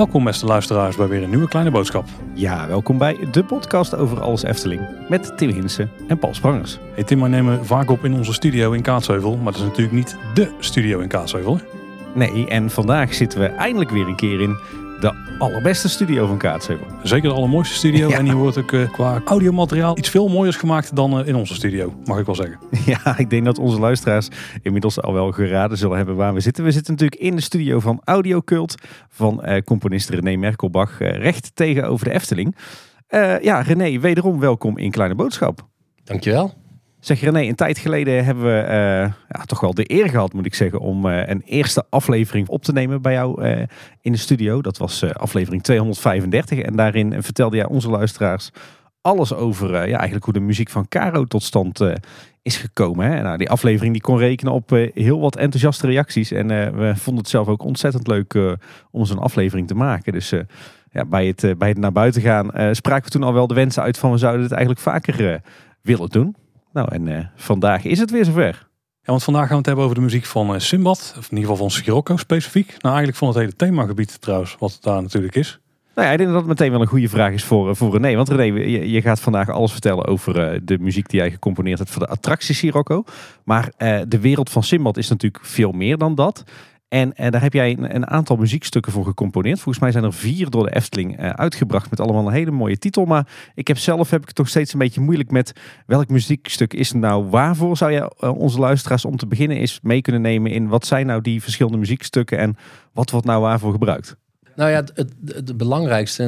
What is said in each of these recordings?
Welkom beste luisteraars bij weer een nieuwe kleine boodschap. Ja, welkom bij de podcast over alles Efteling met Tim Hinsen en Paul Sprangers. Hey Tim, wij nemen vaak op in onze studio in Kaatsheuvel, maar dat is natuurlijk niet de studio in Kaatsheuvel. Nee, en vandaag zitten we eindelijk weer een keer in de allerbeste studio van Kaatsheuvel. Zeker de allermooiste studio Ja. en die wordt ook eh, qua audiomateriaal iets veel mooiers gemaakt dan eh, in onze studio, mag ik wel zeggen. Ja, ik denk dat onze luisteraars inmiddels al wel geraden zullen hebben waar we zitten. We zitten natuurlijk in de studio van Audiocult van eh, componist René Merkelbach, recht tegenover de Efteling. Eh, ja, René, wederom welkom in Kleine Boodschap. Dankjewel. Zeg René, een tijd geleden hebben we eh, ja, toch wel de eer gehad, moet ik zeggen, om eh, een eerste aflevering op te nemen bij jou eh, in de studio. Dat was aflevering 235 en daarin vertelde jij onze luisteraars alles over ja, eigenlijk hoe de muziek van Caro tot stand is gekomen. Hè? Nou, die aflevering die kon rekenen op heel wat enthousiaste reacties en we vonden het zelf ook ontzettend leuk om zo'n aflevering te maken. Dus ja, bij, het, bij het naar buiten gaan spraken we toen al wel de wensen uit van we zouden het eigenlijk vaker willen doen. Nou, en eh, vandaag is het weer zover. Ja, want vandaag gaan we het hebben over de muziek van eh, Simbad, of in ieder geval van Scirocco specifiek. Nou, eigenlijk van het hele themagebied trouwens, wat daar natuurlijk is. Nou ja, ik denk dat het meteen wel een goede vraag is voor, eh, voor René. Want René, je, je gaat vandaag alles vertellen over de muziek die jij gecomponeerd hebt voor de attractie Sirocco. Maar de wereld van Simbad is natuurlijk veel meer dan dat. En eh, daar heb jij een, een aantal muziekstukken voor gecomponeerd. Volgens mij zijn er vier door de Efteling eh, uitgebracht met allemaal een hele mooie titel. Maar ik heb zelf heb ik toch steeds een beetje moeilijk met welk muziekstuk is nou waarvoor. Zou je eh, onze luisteraars om te beginnen eens mee kunnen nemen in wat zijn nou die verschillende muziekstukken en wat wordt nou waarvoor gebruikt? Nou ja, het, het, belangrijkste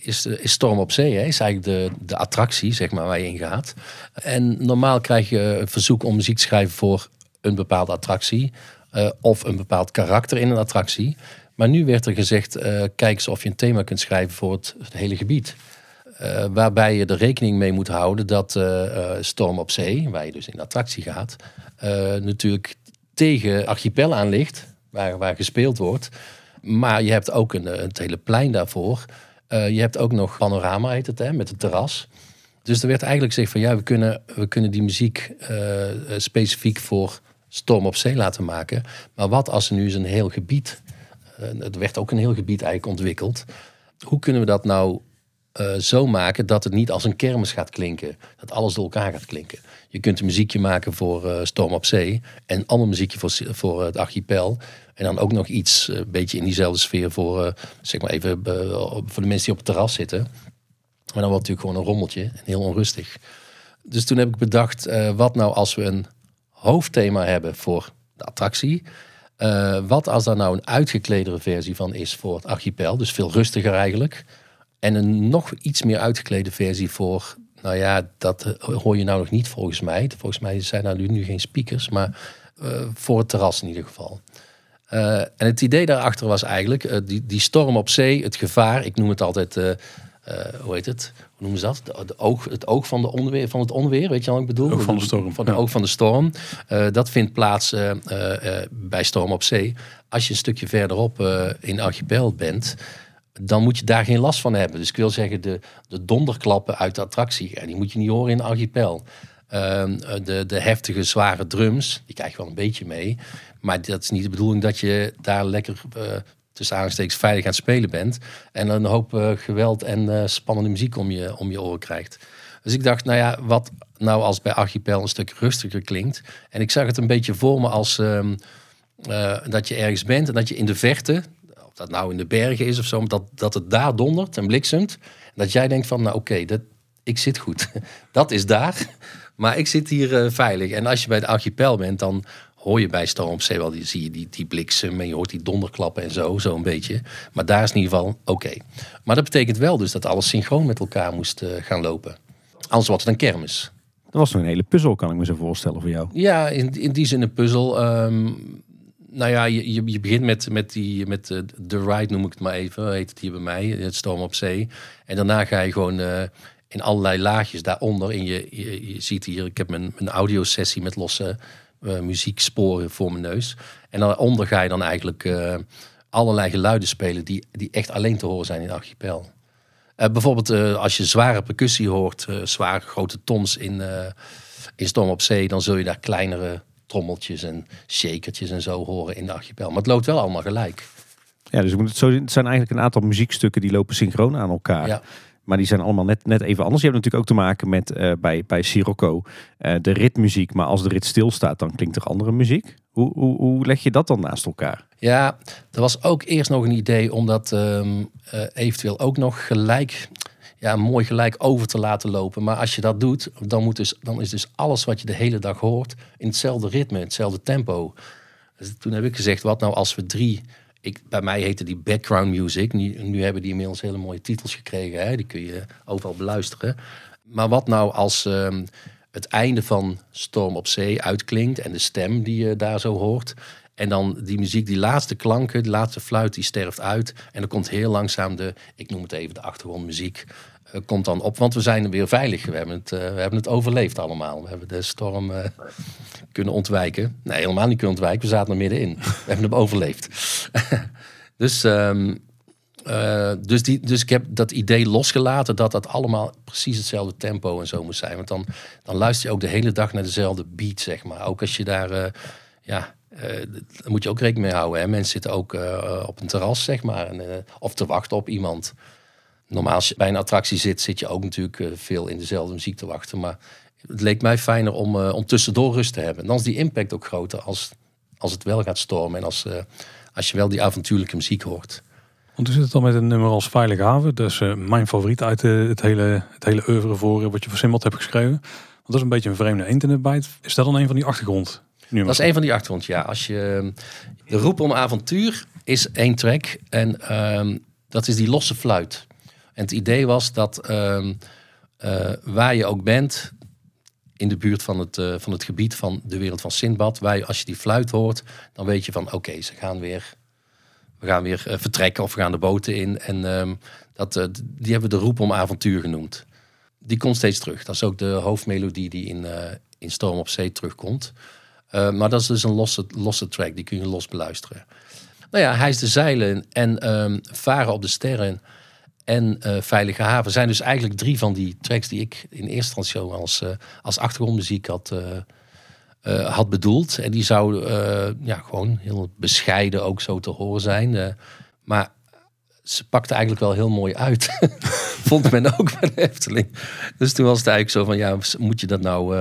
eh, is, Storm op Zee. Is eigenlijk de, de attractie, zeg maar, waar je in gaat. En normaal krijg je een verzoek om muziek te schrijven voor een bepaalde attractie. Eh, of een bepaald karakter in een attractie. Maar nu werd er gezegd, eh, kijk eens of je een thema kunt schrijven voor het, hele gebied. Eh, waarbij je er rekening mee moet houden dat Storm op Zee, waar je dus in attractie gaat, natuurlijk tegen Archipel aan ligt, waar, waar gespeeld wordt. Maar je hebt ook een, het hele plein daarvoor. Je hebt ook nog panorama, heet het, hè, met het terras. Dus er werd eigenlijk gezegd van ja, we kunnen, we kunnen die muziek specifiek voor Storm op Zee laten maken. Maar wat als er nu eens een heel gebied, eh, er werd ook een heel gebied eigenlijk ontwikkeld. Hoe kunnen we dat nou eh, zo maken dat het niet als een kermis gaat klinken. Dat alles door elkaar gaat klinken. Je kunt een muziekje maken voor eh, Storm op Zee. En ander muziekje voor, voor het archipel. En dan ook nog iets, eh, een beetje in diezelfde sfeer voor, eh, zeg maar even, eh, voor de mensen die op het terras zitten. Maar dan wordt het natuurlijk gewoon een rommeltje en heel onrustig. Dus toen heb ik bedacht, eh, wat nou als we een hoofdthema hebben voor de attractie. Eh, wat als daar nou een uitgekledere versie van is voor het archipel. Dus veel rustiger eigenlijk. En een nog iets meer uitgeklede versie voor, nou ja, dat hoor je nou nog niet volgens mij. Volgens mij zijn daar nu, nu geen speakers, maar eh, voor het terras in ieder geval. Eh, en het idee daarachter was eigenlijk, die, die storm op zee, het gevaar, ik noem het altijd, eh, hoe heet het? Hoe noemen ze dat? De, de oog, het oog van, de onweer, van het onweer, weet je wat ik bedoel? Oog van de storm, Van de ja. oog van de storm. Eh, dat vindt plaats eh, bij storm op zee. Als je een stukje verderop in Archipel bent, dan moet je daar geen last van hebben. Dus ik wil zeggen, de, de donderklappen uit de attractie, ja, die moet je niet horen in Archipel. Ehm, de, de heftige, zware drums, die krijg je wel een beetje mee. Maar dat is niet de bedoeling dat je daar lekker tussen aanstekens veilig aan het spelen bent. En een hoop eh, geweld en eh, spannende muziek om je, om je oren krijgt. Dus ik dacht, nou ja, wat nou als bij Archipel een stuk rustiger klinkt. En ik zag het een beetje voor me als ehm, eh, dat je ergens bent en dat je in de verte, of dat nou in de bergen is of zo, dat, dat het daar dondert en bliksemt. En dat jij denkt van, nou oké, ik zit goed. dat is daar, maar ik zit hier veilig. En als je bij de archipel bent, dan hoor je bij Storm op Zee wel, die, zie je die, die bliksem en je hoort die donderklappen en zo, zo een beetje. Maar daar is in ieder geval oké. Maar dat betekent wel dus dat alles synchroon met elkaar moest eh, gaan lopen. Anders wordt het een kermis. Dat was nog een hele puzzel, kan ik me zo voorstellen voor jou. Ja, in, in die zin een puzzel. Ehm, nou ja, je, je, je begint met, met, die, met de, de ride, noem ik het maar even, heet het hier bij mij, het Storm op Zee. En daarna ga je gewoon eh, in allerlei laagjes daaronder. En je, je, je ziet hier, ik heb mijn, mijn audiosessie met losse eh, muzieksporen voor mijn neus. En daaronder ga je dan eigenlijk eh, allerlei geluiden spelen die, die echt alleen te horen zijn in Archipel. Eh, bijvoorbeeld eh, als je zware percussie hoort, eh, zware grote toms in, eh, in Storm op Zee, dan zul je daar kleinere trommeltjes en shakertjes en zo horen in de archipel. Maar het loopt wel allemaal gelijk. Ja, dus het, zo, het zijn eigenlijk een aantal muziekstukken die lopen synchroon aan elkaar. Ja. Maar die zijn allemaal net, net even anders. Je hebt natuurlijk ook te maken met eh, bij, bij Sirocco eh, de ritmuziek. Maar als de rit stilstaat, dan klinkt er andere muziek. Hoe, hoe, hoe leg je dat dan naast elkaar? Ja, er was ook eerst nog een idee om dat ehm, eh, eventueel ook nog gelijk, ja, mooi gelijk over te laten lopen. Maar als je dat doet, dan, moet dus, dan is dus alles wat je de hele dag hoort in hetzelfde ritme, hetzelfde tempo. Dus toen heb ik gezegd, wat nou als we drie, bij mij heette die background music, nu, hebben die inmiddels hele mooie titels gekregen, hè? die kun je overal beluisteren. Maar wat nou als ehm, het einde van Storm op Zee uitklinkt en de stem die je daar zo hoort. En dan die muziek, die laatste klanken, die laatste fluit, die sterft uit. En dan komt heel langzaam de, ik noem het even de achtergrondmuziek, komt dan op. Want we zijn weer veilig. We hebben het, eh, we hebben het overleefd allemaal. We hebben de storm eh, kunnen ontwijken. Nee, helemaal niet kunnen ontwijken. We zaten er middenin. We hebben hem overleefd. dus, ehm, eh, dus, die, dus ik heb dat idee losgelaten dat dat allemaal precies hetzelfde tempo en zo moet zijn. Want dan, dan luister je ook de hele dag naar dezelfde beat, zeg maar. Ook als je daar, eh, ja, eh, daar moet je ook rekening mee houden. Hè? Mensen zitten ook eh, op een terras, zeg maar, en, eh, of te wachten op iemand. Normaal als je bij een attractie zit, zit je ook natuurlijk eh, veel in dezelfde muziek te wachten. Maar het leek mij fijner om, eh, om tussendoor rust te hebben. En dan is die impact ook groter als, als het wel gaat stormen. En als, eh, als je wel die avontuurlijke muziek hoort. Want we zitten dan met een nummer als Veilige Haven. Dus eh, mijn favoriet uit het, hele, het hele oeuvre voor wat je voor Simbad hebt geschreven. Want dat is een beetje een vreemde eend in het bijt. Is dat dan een van die achtergrond? Dat is een van die achtergrond, ja. Als je, de roep om avontuur is één track. En ehm, dat is die losse fluit. En het idee was dat ehm, eh, waar je ook bent... in de buurt van het, eh, van het gebied van de wereld van Sindbad... Waar als je die fluit hoort, dan weet je van... oké, ze gaan weer, we gaan weer eh, vertrekken of we gaan de boten in. En ehm, dat, die hebben we de roep om avontuur genoemd. Die komt steeds terug. Dat is ook de hoofdmelodie die in, in Storm op Zee terugkomt. Maar dat is dus een losse, losse track, die kun je los beluisteren. Nou ja, Hij is de Zeilen en ehm, Varen op de Sterren en eh, Veilige Haven zijn dus eigenlijk drie van die tracks die ik in eerste instantie als, eh, als achtergrondmuziek had, eh, had bedoeld. En die eh, ja, gewoon heel bescheiden ook zo te horen zijn. Maar ze pakte eigenlijk wel heel mooi uit. Vond men ook bij de Efteling. Dus toen was het eigenlijk zo van, ja, moet je dat nou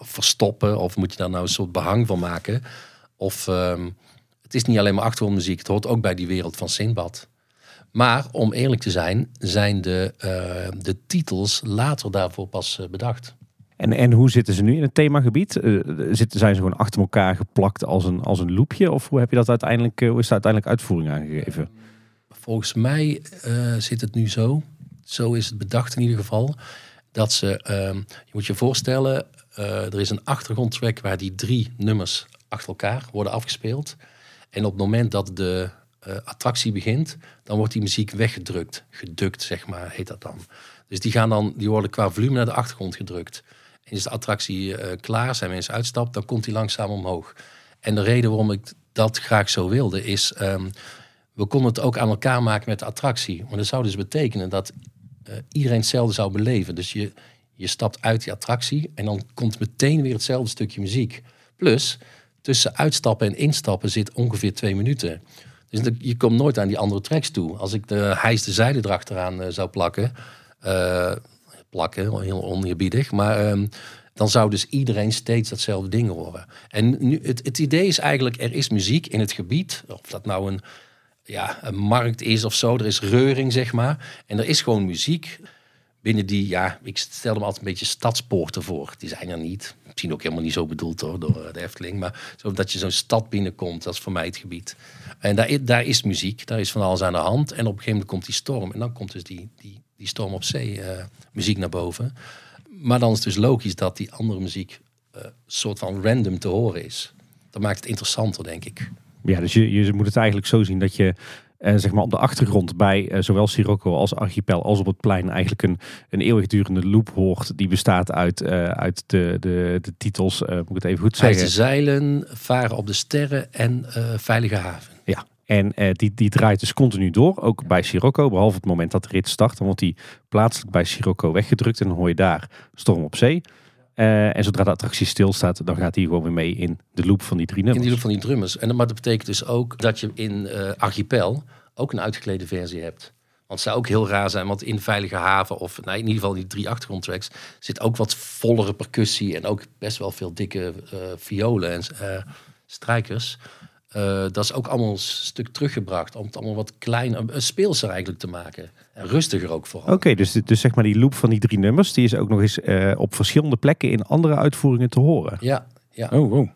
verstoppen? Of moet je daar nou een soort behang van maken? Of ehm, het is niet alleen maar achtergrondmuziek. Het hoort ook bij die wereld van Sinbad. Maar om eerlijk te zijn, zijn de, eh, de titels later daarvoor pas eh, bedacht. En, en hoe zitten ze nu in het themagebied? Eh, zitten, zijn ze gewoon achter elkaar geplakt als een, als een loopje? Of hoe heb je dat uiteindelijk, hoe is daar uiteindelijk uitvoering aangegeven? Volgens mij zit het nu zo, zo is het bedacht in ieder geval, dat ze, ehm, je moet je voorstellen, er is een achtergrondtrack waar die drie nummers achter elkaar worden afgespeeld. En op het moment dat de eh, attractie begint, dan wordt die muziek weggedrukt, gedukt zeg maar, heet dat dan. Dus die, gaan dan, die worden qua volume naar de achtergrond gedrukt. En is de attractie eh, klaar, zijn mensen uitstapt, dan komt die langzaam omhoog. En de reden waarom ik dat graag zo wilde is, ehm, we konden het ook aan elkaar maken met de attractie. Maar dat zou dus betekenen dat eh, iedereen hetzelfde zou beleven. Dus je, je stapt uit die attractie en dan komt meteen weer hetzelfde stukje muziek. Plus, tussen uitstappen en instappen zit ongeveer twee minuten. Dus je komt nooit aan die andere tracks toe. Als ik de hijs de zijde erachteraan eh, zou plakken, eh, plakken, heel oneerbiedig, maar ehm, dan zou dus iedereen steeds datzelfde ding horen. En nu, het, het idee is eigenlijk, er is muziek in het gebied, of dat nou een, ja, een markt is of zo, er is reuring zeg maar, en er is gewoon muziek binnen die, ja, ik stel hem altijd een beetje stadspoorten voor. Die zijn er niet. Misschien ook helemaal niet zo bedoeld hoor, door eh, de Efteling. Maar zo dat je zo'n stad binnenkomt, dat is voor mij het gebied. En daar, daar is muziek, daar is van alles aan de hand. En op een gegeven moment komt die storm. En dan komt dus die, die, die storm op zee eh, muziek naar boven. Maar dan is het dus logisch dat die andere muziek eh soort van random te horen is. Dat maakt het interessanter, denk ik. Ja, dus je, je moet het eigenlijk zo zien dat je eh, zeg maar op de achtergrond bij eh, zowel Sirocco als Archipel als op het plein eigenlijk een, een eeuwigdurende loop hoort. Die bestaat uit, eh, uit de, de, de titels, moet ik het even goed zeggen. de zeilen, varen op de sterren en veilige haven. Ja, en eh, die, die draait dus continu door, ook bij Sirocco. Behalve het moment dat de rit start, dan wordt die plaatselijk bij Sirocco weggedrukt. En dan hoor je daar Storm op Zee. Eh, en zodra de attractie stilstaat, dan gaat hij gewoon weer mee in de loop van die drie In nummers. die loop van die drummers. En, maar dat betekent dus ook dat je in eh, Archipel ook een uitgeklede versie hebt. Want het zou ook heel raar zijn, want in Veilige Haven, of nou, in ieder geval die drie achtergrondtracks, zit ook wat vollere percussie en ook best wel veel dikke eh, violen en strijkers. Dat is ook allemaal een stuk teruggebracht om het allemaal wat kleiner, uh, speelser eigenlijk te maken. En rustiger ook vooral. Oké, dus, dus zeg maar die loop van die drie nummers, die is ook nog eens eh, op verschillende plekken in andere uitvoeringen te horen. Ja, ja. Oh, wow.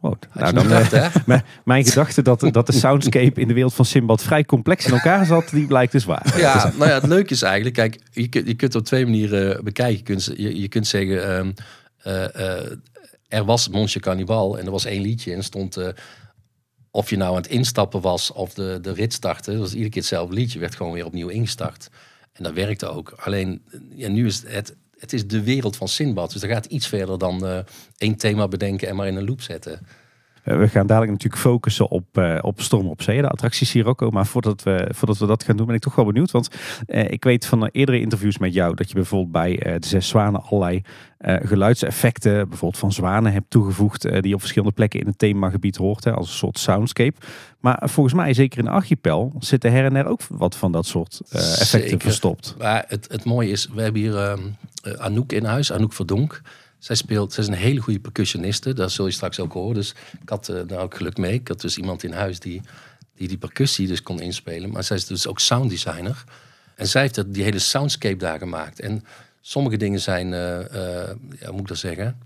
Nou, dan, gedacht, eh, hè? mijn- gedachte dat, dat de soundscape in de wereld van Simbad vrij complex in elkaar zat, die blijkt dus waar. Ja, nou ja, het leuke is eigenlijk, kijk, je kunt, je kunt het op twee manieren bekijken. Je kunt, je, je kunt zeggen, ehm, eh, eh, er was Monsje Cannibal en er was één liedje en stond, eh, of je nou aan het instappen was of de, de rit startte, dat was iedere keer hetzelfde liedje, werd gewoon weer opnieuw ingestart. En dat werkte ook. Alleen, ja, nu is het, het is de wereld van Sinbad, dus dat gaat iets verder dan eh, één thema bedenken en maar in een loop zetten. Eh, We gaan dadelijk natuurlijk focussen op, eh, op Storm op Zee, de attractie Sirocco. Maar voordat we, voordat we dat gaan doen, ben ik toch wel benieuwd. Want eh, ik weet van eerdere interviews met jou dat je bijvoorbeeld bij de Zes Zwanen allerlei geluidseffecten, bijvoorbeeld van zwanen, hebt toegevoegd. die op verschillende plekken in het themagebied hoort, hè, als een soort soundscape. Maar volgens mij, zeker in de Archipel, zitten her en der ook wat van dat soort effecten Zeker. verstopt. Maar het, het mooie is, we hebben hier ehm, eh, Anouk in huis, Anouk Verdonk. Zij speelt, zij is een hele goede percussioniste, dat zul je straks ook horen. Dus ik had eh, daar ook geluk mee. Ik had dus iemand in huis die die, die percussie dus kon inspelen. Maar zij is dus ook sounddesigner. En zij heeft die hele soundscape daar gemaakt. En sommige dingen zijn, eh, ja, moet ik dat zeggen,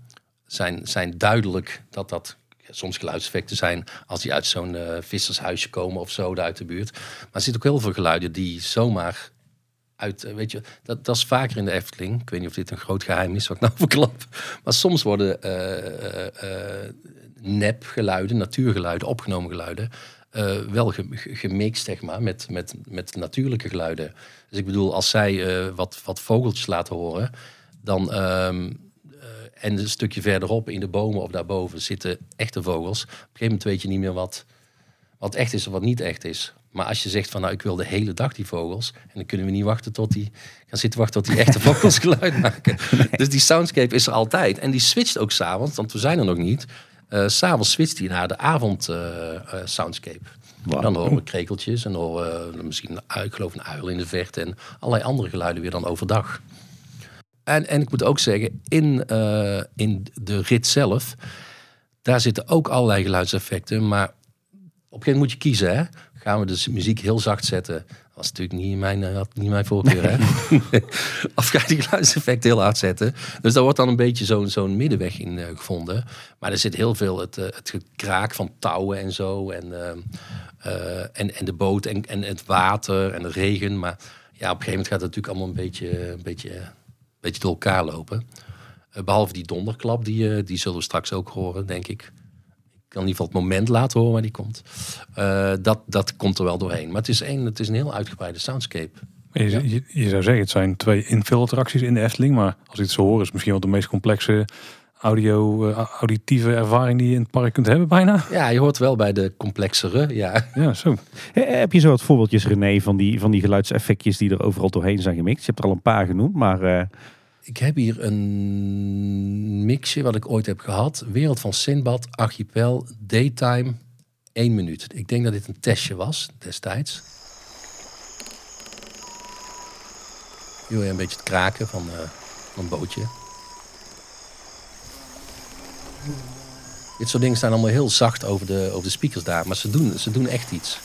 zijn, zijn duidelijk dat dat soms geluidseffecten zijn als die uit zo'n vissershuisje komen of zo, daar uit de buurt. Maar er zitten ook heel veel geluiden die zomaar uit, eh, weet je, dat, dat is vaker in de Efteling. Ik weet niet of dit een groot geheim is wat ik nou verklap. Maar soms worden eh, eh, nepgeluiden, natuurgeluiden, opgenomen geluiden, wel ge- ge- gemixt, zeg maar, met, met, met natuurlijke geluiden. Dus ik bedoel, als zij wat, wat vogeltjes laten horen, dan... ehm, eh, en een stukje verderop in de bomen of daarboven zitten echte vogels. Op een gegeven moment weet je niet meer wat, wat echt is of wat niet echt is. Maar als je zegt van nou ik wil de hele dag die vogels. En dan kunnen we niet wachten tot die gaan zitten wachten tot die echte vogels geluid maken. Dus die soundscape is er altijd. En die switcht ook s'avonds, want we zijn er nog niet. S S'avonds switcht hij naar de avond eh, eh, soundscape. Dan horen we krekeltjes en dan horen we misschien een ik geloof een uil in de verte. En allerlei andere geluiden weer dan overdag. En, en ik moet ook zeggen, in, in de rit zelf, daar zitten ook allerlei geluidseffecten. Maar een gegeven moment moet je kiezen. Hè? Gaan we de muziek heel zacht zetten? Dat was natuurlijk niet mijn, eh, had niet mijn voorkeur. Hè? of ga je die geluidseffecten heel hard zetten? Dus daar wordt dan een beetje zo'n zo'n middenweg in eh, gevonden. Maar er zit heel veel het, eh, het gekraak van touwen en zo. En, en, en de boot en, en het water en de regen. Maar ja, op een gegeven moment gaat het natuurlijk allemaal een beetje, een beetje, een beetje door elkaar lopen. Eh, behalve die donderklap, die, die zullen we straks ook horen, denk ik. Ik kan in ieder geval het moment laten horen waar die komt. Eh, dat, dat komt er wel doorheen. Maar het is, een, het is een heel uitgebreide soundscape. Je, je, je zou zeggen, het zijn twee infill-attracties in de Efteling. Maar als ik het zo hoor, is het misschien wel de meest complexe audio, eh, auditieve ervaring die je in het park kunt hebben bijna. Ja, je hoort wel bij de complexere. Ja, Ja, zo. Heb je zo wat voorbeeldjes, René, van die, van die geluidseffectjes die er overal doorheen zijn gemixt? Je hebt er al een paar genoemd, maar eh, Ik heb hier een mixje wat ik ooit heb gehad. Wereld van Sinbad, Archipel, Daytime, 1 minuut. Ik denk dat dit een testje was destijds. Je een beetje het kraken van, eh, van een bootje. Dit soort dingen staan allemaal heel zacht over de, over de speakers daar. Maar ze doen, ze doen echt iets.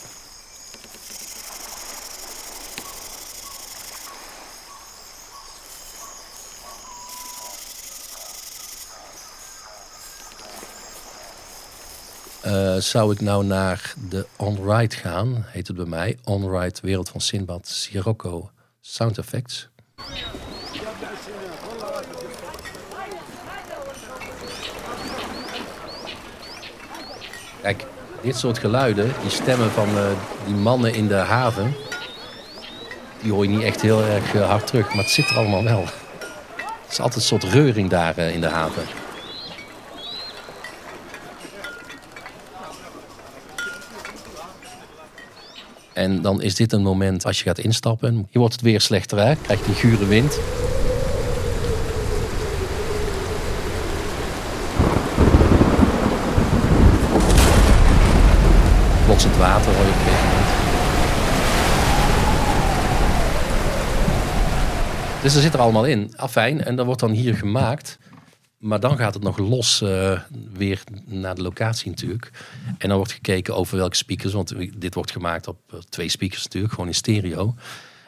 Eh, zou ik nou naar de On-Ride gaan, heet het bij mij. On-Ride Wereld van Sinbad, Sirocco Sound Effects. Kijk, dit soort geluiden, die stemmen van eh, die mannen in de haven, die hoor je niet echt heel erg eh, hard terug, maar het zit er allemaal wel. Het is altijd een soort reuring daar in de haven. En dan is dit een moment als je gaat instappen. Je wordt het weer slechter, hè? krijg je gure wind. plots het water hoor je op een moment. Dus dat zit er allemaal in. Afijn, en dat wordt dan hier gemaakt. Maar dan gaat het nog los eh, weer naar de locatie natuurlijk. En dan wordt gekeken over welke speakers. Want dit wordt gemaakt op eh, twee speakers natuurlijk. Gewoon in stereo.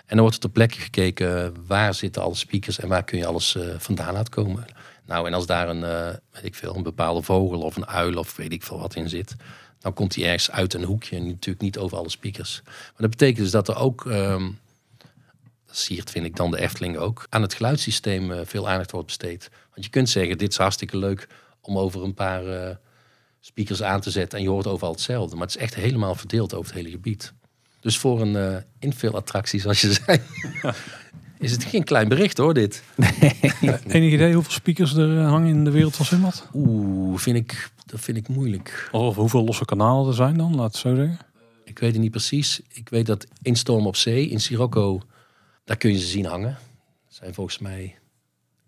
En dan wordt er ter plekke gekeken waar zitten alle speakers en waar kun je alles eh, vandaan laten komen. Nou, en als daar een, weet ik veel, een bepaalde vogel of een uil of weet ik veel wat in zit, dan komt die ergens uit een hoekje en natuurlijk niet over alle speakers. Maar dat betekent dus dat er ook, ehm siert vind ik dan de Efteling ook, aan het geluidssysteem eh, veel aandacht wordt besteed. Want je kunt zeggen, dit is hartstikke leuk om over een paar eh, speakers aan te zetten en je hoort overal hetzelfde. Maar het is echt helemaal verdeeld over het hele gebied. Dus voor een uh, infill-attractie, zoals je zei, is het geen klein bericht hoor, dit. Enig idee hoeveel speakers er eh, hangen in de wereld van Simbad? Oeh, vind ik, dat vind ik moeilijk. Of hoeveel losse kanalen er zijn dan, laat het zo zeggen. Ik weet het niet precies. Ik weet dat in Storm op Zee, in Sirocco, daar kun je ze zien hangen. Er zijn volgens mij,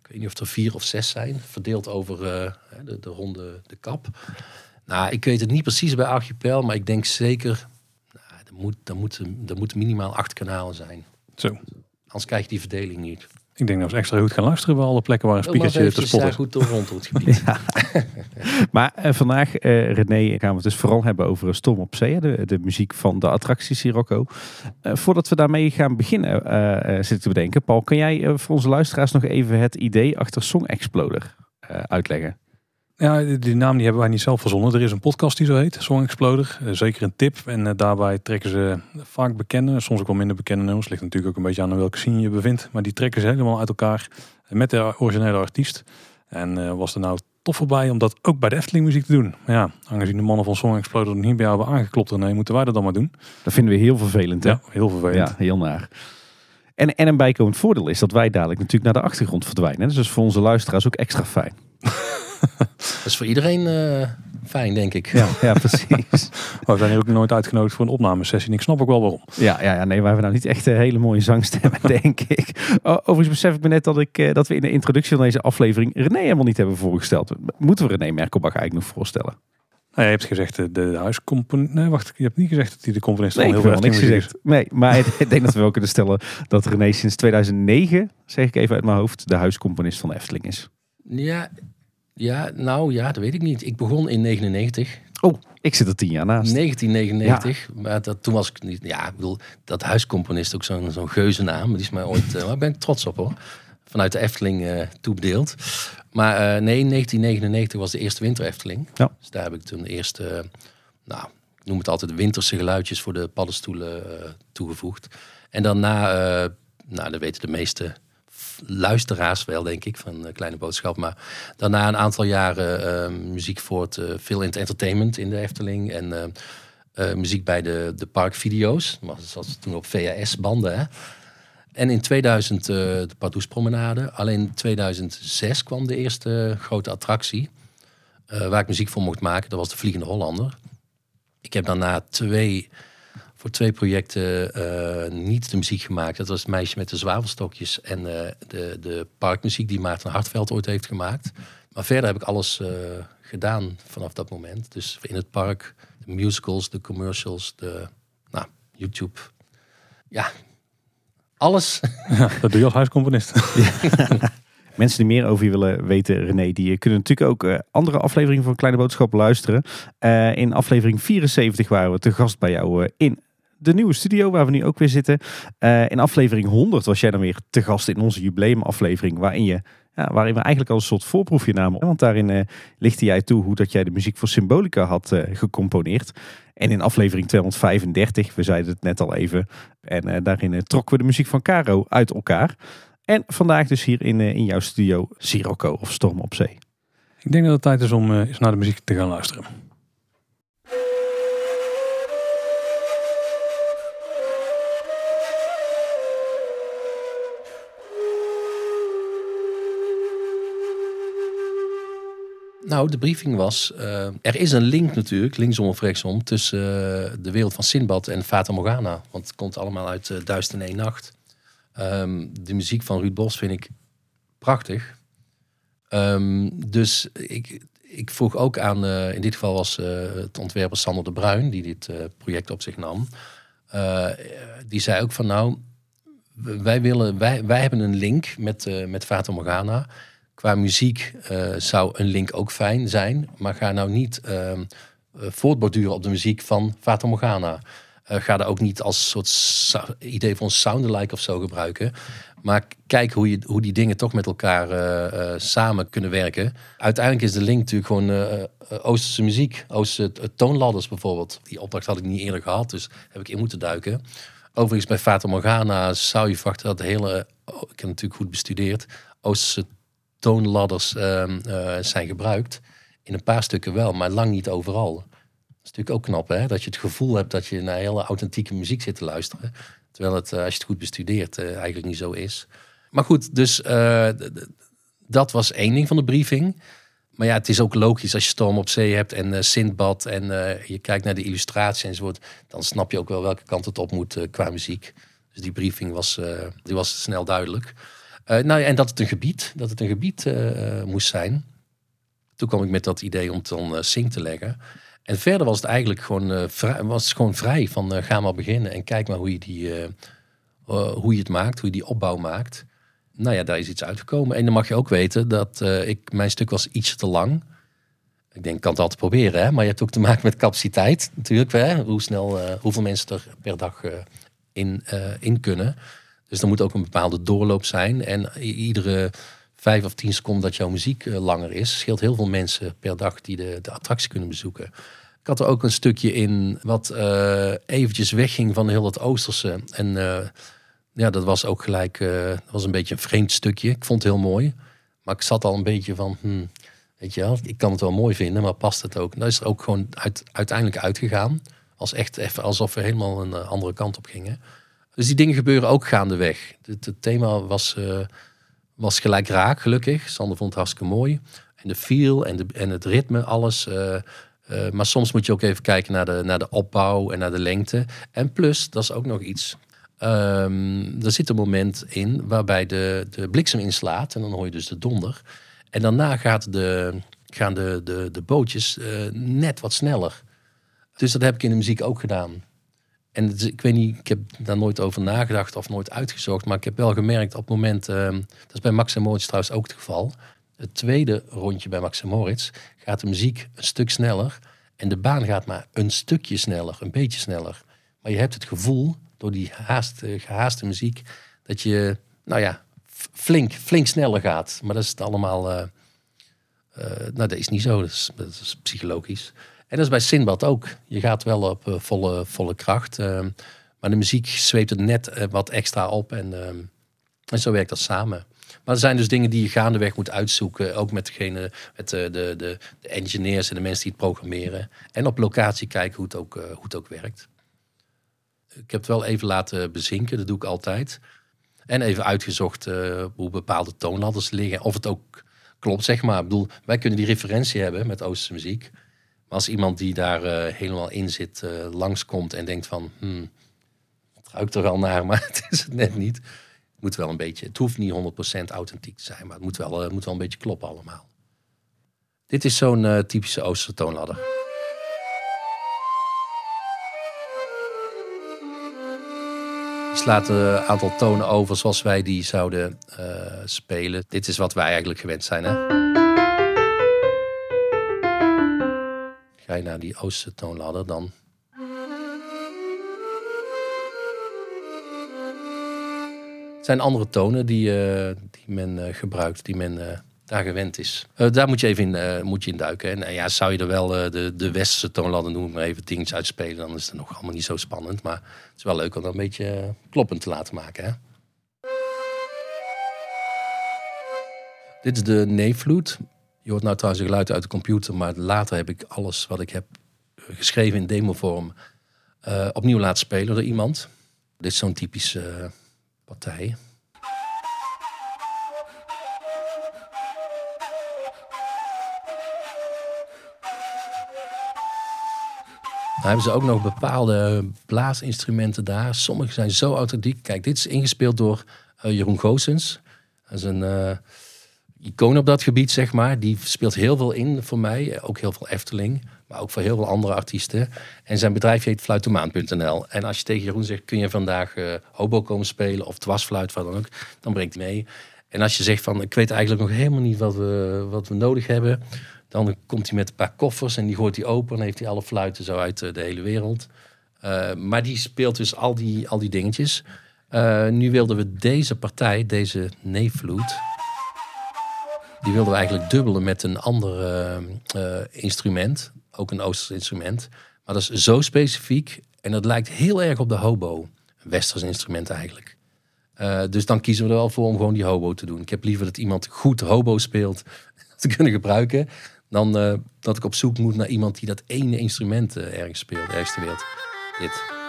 ik weet niet of er vier of zes zijn, verdeeld over eh, de, de ronde, de kap. Nou, ik weet het niet precies bij Archipel, maar ik denk zeker, nou, er, moet, er, moeten, er moeten minimaal acht kanalen zijn. Zo. Anders krijg je die verdeling niet. Ik denk dat we extra goed gaan luisteren bij alle plekken waar een eens te spotten is. goed door rond het gebied. Maar eh, vandaag, eh, René, gaan we het dus vooral hebben over Storm op Zee. De, de muziek van de attractie Sirocco. Eh, voordat we daarmee gaan beginnen, zit ik te bedenken. Paul, kan jij voor onze luisteraars nog even het idee achter Song Exploder uitleggen? Ja, die- naam die hebben wij niet zelf verzonnen. Er is een podcast die zo heet, Song Exploder. Eh, zeker een tip. En eh, daarbij trekken ze vaak bekende, soms ook wel minder bekende nummers. Ligt natuurlijk ook een beetje aan welke scene je bevindt. Maar die trekken ze helemaal uit elkaar met de originele artiest. En eh, was er nou tof voorbij om dat ook bij de Efteling muziek te doen. Maar ja, aangezien de mannen van Song Exploder niet bij jou hebben aangeklopt, nee, moeten wij dat dan maar doen. Dat vinden we heel vervelend. Hè? Ja, heel vervelend. Ja, heel naar. En, en een bijkomend voordeel is dat wij dadelijk natuurlijk naar de achtergrond verdwijnen. Dus dat is voor onze luisteraars ook extra fijn. Dat is voor iedereen eh, fijn, denk ik. Ja, ja precies. We zijn hier ook nooit uitgenodigd voor een opnamesessie. En ik snap ook wel waarom. Ja, ja, ja, nee, wij hebben nou niet echt een hele mooie zangstemmen, denk ik. Overigens besef ik me net dat, ik, eh, dat we in de introductie van deze aflevering René helemaal niet hebben voorgesteld. Moeten we René Merkelbach eigenlijk nog voorstellen? Nou, je hebt gezegd eh, de, de huiscomponist. Nee, wacht, je hebt niet gezegd dat hij de componist Nee, heel veel niks gezegd. Nee, maar ik denk dat we wel kunnen stellen dat René sinds 2009, zeg ik even uit mijn hoofd, de huiscomponist van de Efteling is. Ja, ja, nou ja, dat weet ik niet. Ik begon in 99, Oh, ik zit er tien jaar naast. 1999. Maar dat, toen was ik niet... Ja, ik bedoel, dat huiscomponist ook zo'n zo'n geuzennaam. Die is mij ooit... eh, maar ben ik trots op hoor. Vanuit de Efteling eh toebedeeld. Maar eh, nee, 1999 was de eerste winter Efteling. Ja. Dus daar heb ik toen de eerste... eh, nou, ik noem het altijd winterse geluidjes voor de paddenstoelen eh, toegevoegd. En daarna, eh, nou dat weten de meeste luisteraars wel, denk ik, van eh, Kleine Boodschap. Maar daarna een aantal jaren eh, muziek voor het, eh, veel in het entertainment in de Efteling. En eh, muziek bij de, de parkvideo's. Dat was toen op VHS-banden. En in 2000 eh, de Pardoes Promenade. Alleen in 2006 kwam de eerste grote attractie. waar ik muziek voor mocht maken. Dat was de Vliegende Hollander. Ik heb daarna twee, voor twee projecten eh, niet de muziek gemaakt. Dat was het meisje met de zwavelstokjes en eh, de, de parkmuziek die Maarten Hartveld ooit heeft gemaakt. Maar verder heb ik alles eh, gedaan vanaf dat moment. Dus in het park, de musicals, de commercials, de nou, YouTube. Ja, alles. Ja, dat doe je als huiscomponist. Mensen die meer over je willen weten, René, die kunnen natuurlijk ook eh, andere afleveringen van Kleine Boodschap luisteren. Eh, in aflevering 74 waren we te gast bij jou in de nieuwe studio, waar we nu ook weer zitten. Eh, in aflevering 100 was jij dan weer te gast in onze jubileumaflevering, waarin, je, ja, waarin we eigenlijk al een soort voorproefje namen. Want daarin eh, lichtte jij toe hoe dat jij de muziek voor Symbolica had eh, gecomponeerd. En in aflevering 235, we zeiden het net al even, en eh, daarin trokken we de muziek van Caro uit elkaar. En vandaag dus hier in, in jouw studio Sirocco of Storm op Zee. ik denk dat het tijd is om eens naar de muziek te gaan luisteren. Nou, de briefing was... eh, er is een link natuurlijk, linksom of rechtsom... tussen eh, de wereld van Sinbad en Fata Morgana. Want het komt allemaal uit uh, Duizend en één Nacht. Ehm, de muziek van Ruud Bos vind ik prachtig. Ehm, dus ik, ik vroeg ook aan, in dit geval was het ontwerper Sander de Bruin, die dit project op zich nam. die zei ook van nou, wij, willen, wij, wij hebben een link met, met Fata Morgana. Qua muziek zou een link ook fijn zijn, maar ga nou niet ehm, voortborduren op de muziek van Fata Morgana. ga daar ook niet als soort idee van soundalike of zo gebruiken. Maar kijk hoe, je, hoe die dingen toch met elkaar samen kunnen werken. Uiteindelijk is de link natuurlijk gewoon Oosterse muziek. Oosterse toonladders bijvoorbeeld. Die opdracht had ik niet eerder gehad, dus heb ik in moeten duiken. Overigens bij Fata Morgana zou je verwachten dat de hele... Oh, ik heb natuurlijk goed bestudeerd. Oosterse toonladders ehm, zijn gebruikt. In een paar stukken wel, maar lang niet overal. Dat is natuurlijk ook knap, hè? Dat je het gevoel hebt dat je naar hele authentieke muziek zit te luisteren. Terwijl het, eh, als je het goed bestudeert, eh, eigenlijk niet zo is. Maar goed, dus eh, dat was één ding van de briefing. Maar ja, het is ook logisch als je Storm op Zee hebt en uh, Sindbad en je kijkt naar de illustratie enzovoort, dan snap je ook wel welke kant het op moet qua muziek. Dus die briefing was, die was snel duidelijk. Nou ja, en dat het een gebied, dat het een gebied moest zijn. Toen kwam ik met dat idee om het dan Sing te leggen. En verder was het eigenlijk gewoon, vrij, was het gewoon vrij van ga maar beginnen en kijk maar hoe je, die, hoe je het maakt, hoe je die opbouw maakt. Nou ja, daar is iets uitgekomen. En dan mag je ook weten dat ik, mijn stuk was iets te lang. Ik denk, ik kan het altijd proberen, hè? maar je hebt ook te maken met capaciteit natuurlijk. Hè? Hoe snel, hoeveel mensen er per dag in, in kunnen. Dus er moet ook een bepaalde doorloop zijn. En iedere vijf of tien seconden dat jouw muziek uh, langer is, scheelt heel veel mensen per dag die de, de attractie kunnen bezoeken. Ik had er ook een stukje in wat uh, eventjes wegging van heel het Oosterse. En uh, ja, dat was ook gelijk, was een beetje een vreemd stukje. Ik vond het heel mooi. Maar ik zat al een beetje van, hmm, weet je wel, ik kan het wel mooi vinden, maar past het ook? Dat is er ook gewoon uit, uiteindelijk uitgegaan. Als echt even alsof we helemaal een andere kant op gingen. Dus die dingen gebeuren ook gaandeweg. Het, het thema was was gelijk raak, gelukkig. Sander vond het hartstikke mooi. En de feel en, de, en het ritme, alles. Uh, uh, maar soms moet je ook even kijken naar de, naar de opbouw en naar de lengte. En plus, dat is ook nog iets. Um, er zit een moment in waarbij de, de bliksem inslaat. En dan hoor je dus de donder. En daarna gaat de, gaan de, de, de bootjes net wat sneller. Dus dat heb ik in de muziek ook gedaan. En ik weet niet, ik heb daar nooit over nagedacht of nooit uitgezocht. Maar ik heb wel gemerkt op het moment, uh, dat is bij Max en Moritz trouwens ook het geval. Het tweede rondje bij Max en Moritz gaat de muziek een stuk sneller. En de baan gaat maar een stukje sneller, een beetje sneller. Maar je hebt het gevoel, door die haast, gehaaste muziek, dat je, nou ja, flink, flink sneller gaat. Maar dat is het allemaal, uh, nou dat is niet zo, dat is, dat is psychologisch. En dat is bij Sinbad ook. Je gaat wel op uh, volle, volle kracht. Uh, maar de muziek zweept het net uh, wat extra op. En, en zo werkt dat samen. Maar er zijn dus dingen die je gaandeweg moet uitzoeken. Ook met, degene, met de, de, de, de engineers en de mensen die het programmeren. En op locatie kijken hoe het ook, hoe het ook werkt. Ik heb het wel even laten bezinken. Dat doe ik altijd. En even uitgezocht hoe bepaalde toonladders liggen. Of het ook klopt, zeg maar. Ik bedoel, wij kunnen die referentie hebben met Oosterse muziek als iemand die daar uh, helemaal in zit, uh, langskomt en denkt van, hmm, het ruikt er wel naar, maar het is het net niet. Het moet wel een beetje, het hoeft niet 100% authentiek te zijn, maar het moet wel, uh, moet wel een beetje kloppen allemaal. Dit is zo'n typische Oosterse toonladder. Die slaat een aantal tonen over zoals wij die zouden spelen. Dit is wat wij eigenlijk gewend zijn. Hè? Naar die Oosterse toonladder, dan Het zijn andere tonen die, uh, die men uh, gebruikt, die men uh, daar gewend is. daar moet je even in, moet je in duiken. En ja, zou je er wel de, de westerse toonladder noem maar even dingetjes uitspelen, dan is het nog allemaal niet zo spannend. Maar het is wel leuk om dat een beetje kloppend te laten maken. Hè? Dit is de neefvloed. Je hoort nou trouwens een geluid uit de computer, maar later heb ik alles wat ik heb eh, geschreven in demovorm uh, opnieuw laten spelen door iemand. Dit is zo'n typische uh, partij. Dan hebben ze ook nog bepaalde blaasinstrumenten daar. Sommige zijn zo authentiek. Kijk, dit is ingespeeld door Jeroen Goossens. Dat is een icoon op dat gebied, zeg maar. Die speelt heel veel in voor mij. Ook heel veel Efteling. Maar ook voor heel veel andere artiesten. En zijn bedrijf heet fluitomaan.nl. En als je tegen Jeroen zegt, kun je vandaag uh, hobo komen spelen of dwarsfluit, wat dan ook. Dan brengt hij mee. En als je zegt van, ik weet eigenlijk nog helemaal niet wat we, wat we nodig hebben. Dan komt hij met een paar koffers en die gooit hij open. En heeft hij alle fluiten zo uit de hele wereld. Uh, maar die speelt dus al die, al die dingetjes. Nu wilden we deze partij, deze neefvloed, die wilden we eigenlijk dubbelen met een ander uh, instrument. Ook een Oosters instrument. Maar dat is zo specifiek en dat lijkt heel erg op de hobo. Een Westers instrument eigenlijk. Uh, dus dan kiezen we er wel voor om gewoon die hobo te doen. Ik heb liever dat iemand goed hobo speelt te kunnen gebruiken. Dan dat ik op zoek moet naar iemand die dat ene instrument ergens speelt, ergens ter wereld. Dit.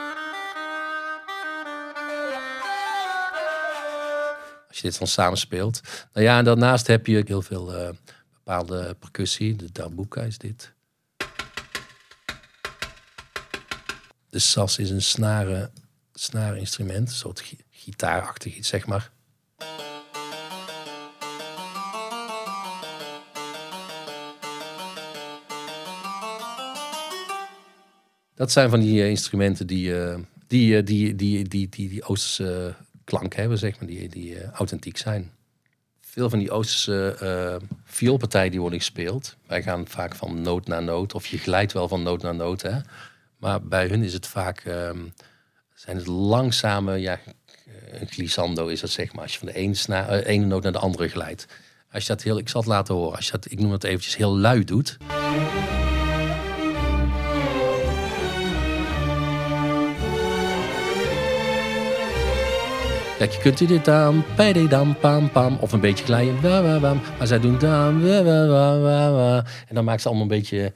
Als je dit dan samenspeelt. Nou ja, en daarnaast heb je heel veel uh, bepaalde percussie. De dambuka is dit. De sas is een snaren, instrument. Een soort gi gitaarachtig iets, zeg maar. Dat zijn van die uh, instrumenten die, uh, die, die, die, die, die, die Oosterse klank hebben, zeg maar, die, die uh, authentiek zijn. Veel van die Oosterse uh, vioolpartijen die worden gespeeld. Wij gaan vaak van noot naar noot, of je glijdt wel van noot naar noot. Hè? Maar bij hun is het vaak, um, zijn het langzame, ja, een glissando is dat zeg maar. Als je van de ene, sna uh, ene noot naar de andere glijdt. Als je dat heel, ik zal het laten horen, als je dat, ik noem het eventjes heel luid doet. Je kunt dit dan, dam, pam, pam, of een beetje glijden, wa, wa, maar zij doen dan, wa, wa, wa. En dan maakt ze allemaal een beetje,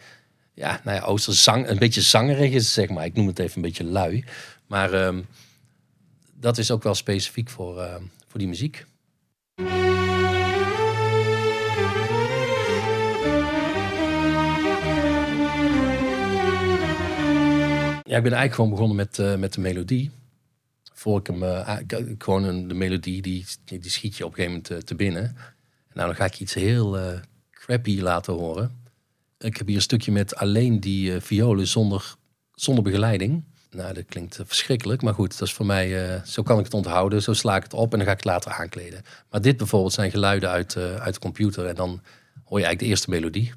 ja, nou ja, oosterzang, een beetje zangerig is zeg maar. Ik noem het even een beetje lui. Maar um, dat is ook wel specifiek voor, uh, voor die muziek. Ja, ik ben eigenlijk gewoon begonnen met, uh, met de melodie voor ik hem uh, gewoon de melodie, die, die schiet je op een gegeven moment uh, te binnen. En nou, dan ga ik iets heel uh, crappy laten horen. Ik heb hier een stukje met alleen die violen zonder, zonder begeleiding. Nou, dat klinkt verschrikkelijk, maar goed, dat is voor mij, zo kan ik het onthouden. Zo sla ik het op en dan ga ik het later aankleden. Maar dit bijvoorbeeld zijn geluiden uit, uit de computer en dan hoor je eigenlijk de eerste melodie.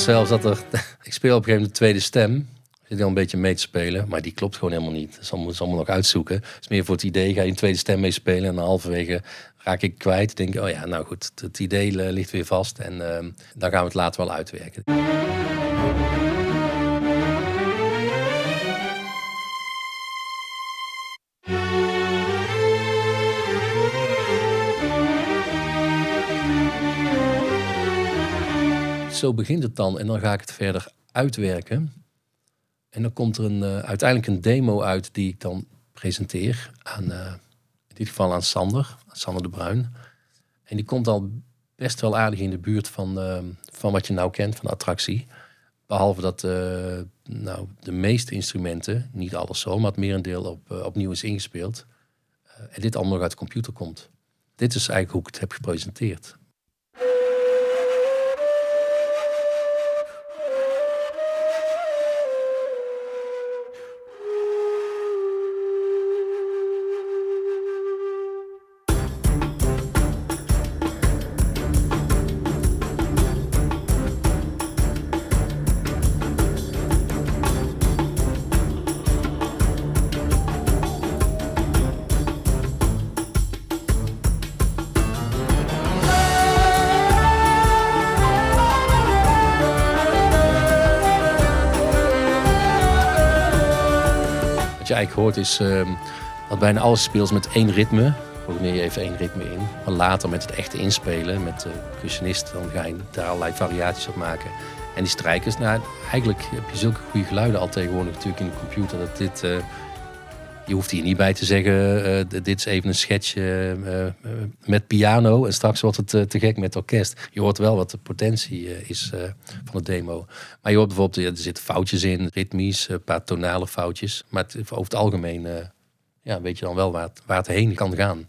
Zelfs dat er. Ik speel op een gegeven moment de tweede stem. Zit al een beetje mee te spelen, maar die klopt gewoon helemaal niet. Dat zal allemaal nog uitzoeken. Het is meer voor het idee, ga je een tweede stem mee spelen en dan halverwege raak ik kwijt. Denk oh ja, nou goed, het idee ligt weer vast en uh, dan gaan we het later wel uitwerken. Zo begint het dan. En dan ga ik het verder uitwerken. En dan komt er een, uh, uiteindelijk een demo uit die ik dan presenteer aan, uh, in dit geval aan Sander, Sander de Bruin. En die komt al best wel aardig in de buurt van, uh, van wat je nou kent van attractie. Behalve dat nou, de meeste instrumenten, niet alles zo, maar het merendeel op, opnieuw is ingespeeld. en dit allemaal uit de computer komt. Dit is eigenlijk hoe ik het heb gepresenteerd. Is uh, dat bijna alles speelt met één ritme. Programmeer je even één ritme in. Maar later met het echte inspelen, met de percussionist, dan ga je daar allerlei variaties op maken. En die strijkers, nou, eigenlijk heb je zulke goede geluiden al tegenwoordig natuurlijk in de computer. Dat dit, eh, je hoeft hier niet bij te zeggen, eh, dit is even een sketch eh, met piano. En straks wordt het te gek met orkest. Je hoort wel wat de potentie is van de demo. Maar je hoort bijvoorbeeld, er zitten foutjes in, ritmisch, een paar tonale foutjes. Maar over het algemeen ja, weet je dan wel waar het, waar het heen kan gaan.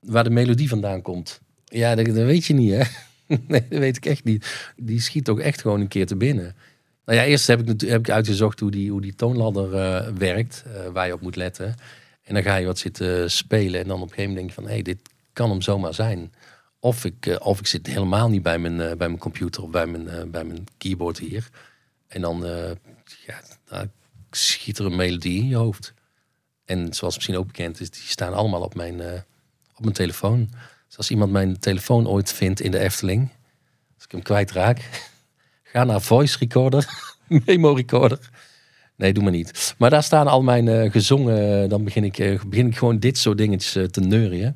Waar de melodie vandaan komt. Ja, dat, dat weet je niet hè. nee, dat weet ik echt niet. Die schiet toch echt gewoon een keer te binnen. Nou ja, eerst heb ik, heb ik uitgezocht hoe die, hoe die toonladder uh, werkt, uh, waar je op moet letten. En dan ga je wat zitten spelen en dan op een gegeven moment denk je van, hé, hey, dit kan hem zomaar zijn. Of ik, uh, of ik zit helemaal niet bij mijn, bij mijn computer of bij mijn, bij mijn keyboard hier. En dan ja, schiet er een melodie in je hoofd. En zoals misschien ook bekend is, die staan allemaal op mijn, op mijn telefoon. Dus als iemand mijn telefoon ooit vindt in de Efteling, als ik hem kwijtraak, ga naar voice recorder, memo recorder. Nee, doe maar niet. Maar daar staan al mijn uh, gezongen, dan begin ik, uh, begin ik gewoon dit soort dingetjes te neurien. En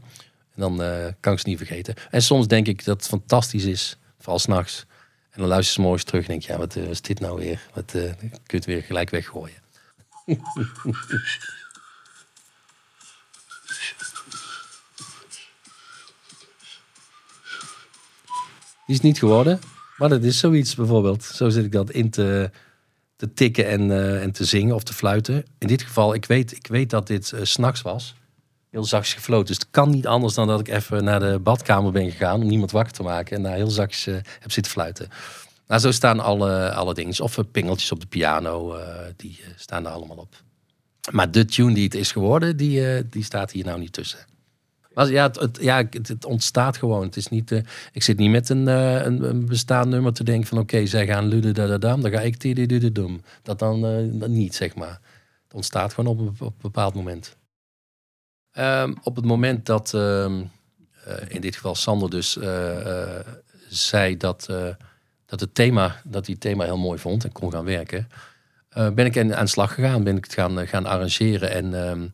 dan kan ik ze niet vergeten. En soms denk ik dat het fantastisch is, vooral s'nachts. En dan luister je morgens terug en denk je, ja, wat is dit nou weer? Wat kun je het weer gelijk weggooien. Die is niet geworden. Maar dat is zoiets bijvoorbeeld. Zo zit ik dat in te, te tikken en, uh, en te zingen of te fluiten. In dit geval, ik weet, ik weet dat dit uh, s'nachts was. Heel zachtjes gefloten. Dus het kan niet anders dan dat ik even naar de badkamer ben gegaan om niemand wakker te maken. En daar heel zachtjes uh, heb zitten fluiten. Nou, zo staan alle, alle dingen. Of pingeltjes op de piano, die staan er allemaal op. Maar de tune die het is geworden, die, die staat hier nou niet tussen ja, het, ja, het, ontstaat gewoon. Het is niet, uh, ik zit niet met een, uh, een, een bestaand nummer te denken van oké, okay, zij gaan lude da da dan ga ik dum. Dat dan uh, niet, zeg maar. Het ontstaat gewoon op, op, een bepaald moment. Um, op het moment dat um, in dit geval Sander dus zei dat, dat het thema, dat hij het thema heel mooi vond en kon gaan werken, ben ik aan de slag gegaan, ben ik het gaan, gaan arrangeren en um,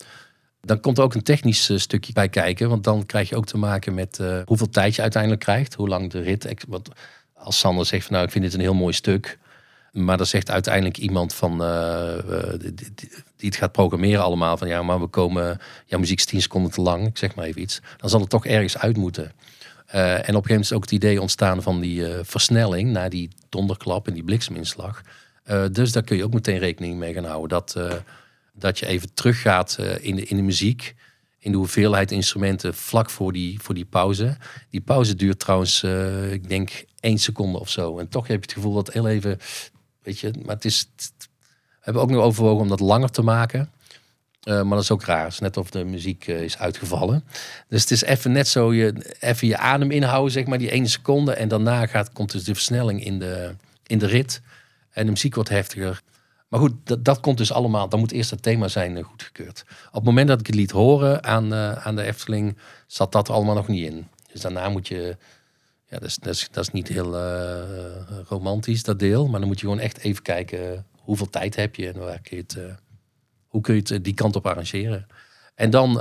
dan komt ook een technisch eh, stukje bij kijken. Want dan krijg je ook te maken met uh, hoeveel tijd je uiteindelijk krijgt. Hoe lang de rit. Want als Sander zegt van nou, ik vind dit een heel mooi stuk. Maar dan zegt uiteindelijk iemand van uh, die, het gaat programmeren allemaal. Van ja, maar we komen. Ja, muziek is 10 seconden te lang. Ik zeg maar even iets. Dan zal het toch ergens uit moeten. en op een gegeven moment is ook het idee ontstaan van die versnelling naar die donderklap en die blikseminslag. dus daar kun je ook meteen rekening mee gaan houden. Dat dat je even teruggaat uh, in, de, in de muziek. In de hoeveelheid instrumenten vlak voor die, voor die pauze. Die pauze duurt trouwens, uh, ik denk, één seconde of zo. En toch heb je het gevoel dat heel even, weet je, maar het is. we hebben ook nog overwogen om dat langer te maken. Uh, maar dat is ook raar. Het is net of de muziek is uitgevallen. Dus het is even net zo je, even je adem inhouden, zeg maar, die één seconde. En daarna gaat, komt dus de versnelling in de, in de rit. En de muziek wordt heftiger. Maar goed, dat, dat komt dus allemaal. Dan moet eerst het thema zijn uh, goedgekeurd. Op het moment dat ik het liet horen aan, uh, aan de Efteling, zat dat allemaal nog niet in. Dus daarna moet je. Ja, dat is, dat is, dat is niet heel uh, romantisch, dat deel. Maar dan moet je gewoon echt even kijken hoeveel tijd heb je en waar kun je het, hoe kun je het die kant op arrangeren. En dan,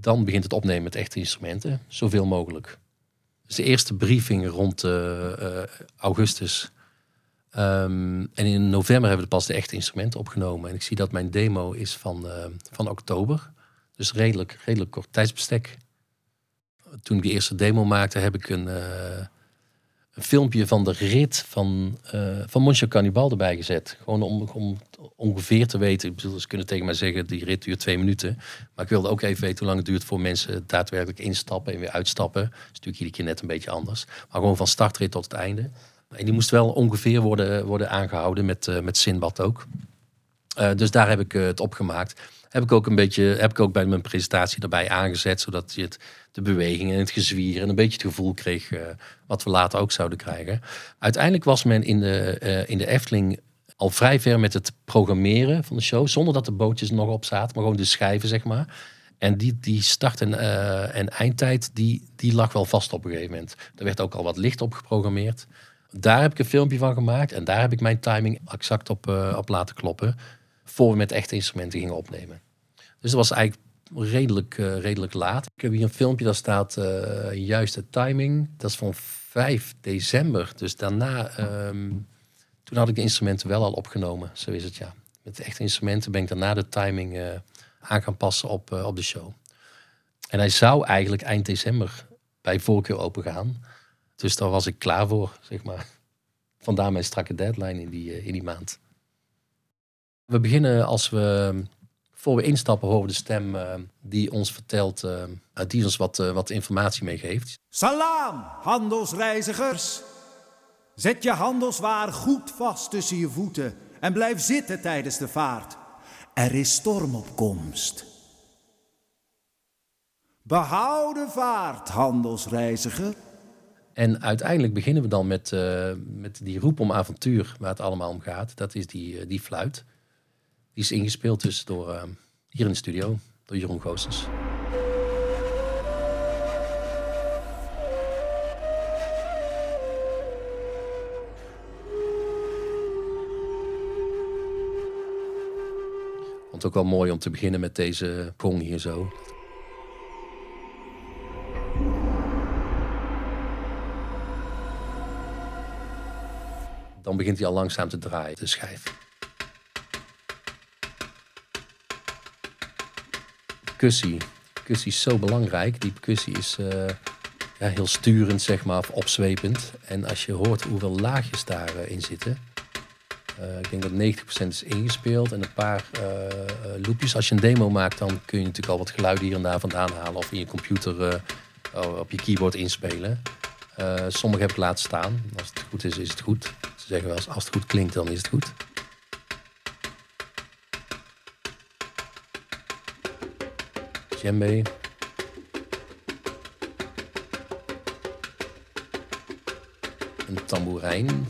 dan begint het opnemen met echte instrumenten, zoveel mogelijk. Dus de eerste briefing rond augustus Um, en in november hebben we pas de echte instrumenten opgenomen. En ik zie dat mijn demo is van, uh, van oktober. Dus redelijk, redelijk kort tijdsbestek. Toen ik de eerste demo maakte, heb ik een, uh, een filmpje van de rit van, uh, van Monsieur Cannibal erbij gezet. Gewoon om, om ongeveer te weten. Ik bedoel, ze kunnen tegen mij zeggen, die rit duurt twee minuten. Maar ik wilde ook even weten hoe lang het duurt voor mensen daadwerkelijk instappen en weer uitstappen. Dat is natuurlijk iedere keer net een beetje anders. Maar gewoon van startrit tot het einde. En die moest wel ongeveer worden, worden aangehouden met, uh, met Sinbad ook. Uh, dus daar heb ik uh, het opgemaakt. Heb ik ook een beetje, heb ik ook bij mijn presentatie erbij aangezet, zodat je het, de beweging en het gezwier en een beetje het gevoel kreeg wat we later ook zouden krijgen. Uiteindelijk was men in de, in de Efteling al vrij ver met het programmeren van de show, zonder dat de bootjes nog op zaten, maar gewoon de schijven, zeg maar. En die, die start- en, en eindtijd, die, die lag wel vast op een gegeven moment. Er werd ook al wat licht op geprogrammeerd. Daar heb ik een filmpje van gemaakt en daar heb ik mijn timing exact op, uh, op laten kloppen. Voor we met echte instrumenten gingen opnemen. Dus dat was eigenlijk redelijk, uh, redelijk laat. Ik heb hier een filmpje, daar staat uh, juiste timing. Dat is van 5 december. Dus daarna, ehm, toen had ik de instrumenten wel al opgenomen. Zo is het ja. Met echte instrumenten ben ik daarna de timing aan gaan passen op, op de show. En hij zou eigenlijk eind december bij voorkeur open gaan. Dus daar was ik klaar voor, zeg maar. Vandaar mijn strakke deadline in die, uh, in die maand. We beginnen als we, voor we instappen, horen we de stem die ons vertelt, die ons wat, wat informatie meegeeft. Salam, handelsreizigers. Zet je handelswaar goed vast tussen je voeten en blijf zitten tijdens de vaart. Er is stormopkomst. Behouden vaart, handelsreiziger. En uiteindelijk beginnen we dan met, uh, met die roep om avontuur, waar het allemaal om gaat. Dat is die, uh, die fluit. Die is ingespeeld dus door, uh, hier in de studio, door Jeroen Goossens. vond het ook wel mooi om te beginnen met deze gong hier zo. Dan begint hij al langzaam te draaien, de schijf. Percussie. Percussie is zo belangrijk. Die percussie is uh, ja, heel sturend, zeg maar, of opzwepend. En als je hoort hoeveel laagjes daarin uh, zitten, uh, ik denk dat 90% is ingespeeld en een paar uh, loopjes. Als je een demo maakt, dan kun je natuurlijk al wat geluiden hier en daar vandaan halen of in je computer op je keyboard inspelen. Sommige heb ik laten staan. Als het goed is, is het goed. Ze zeggen wel eens, als het goed klinkt, dan is het goed. Djembe. Een tamboerijn.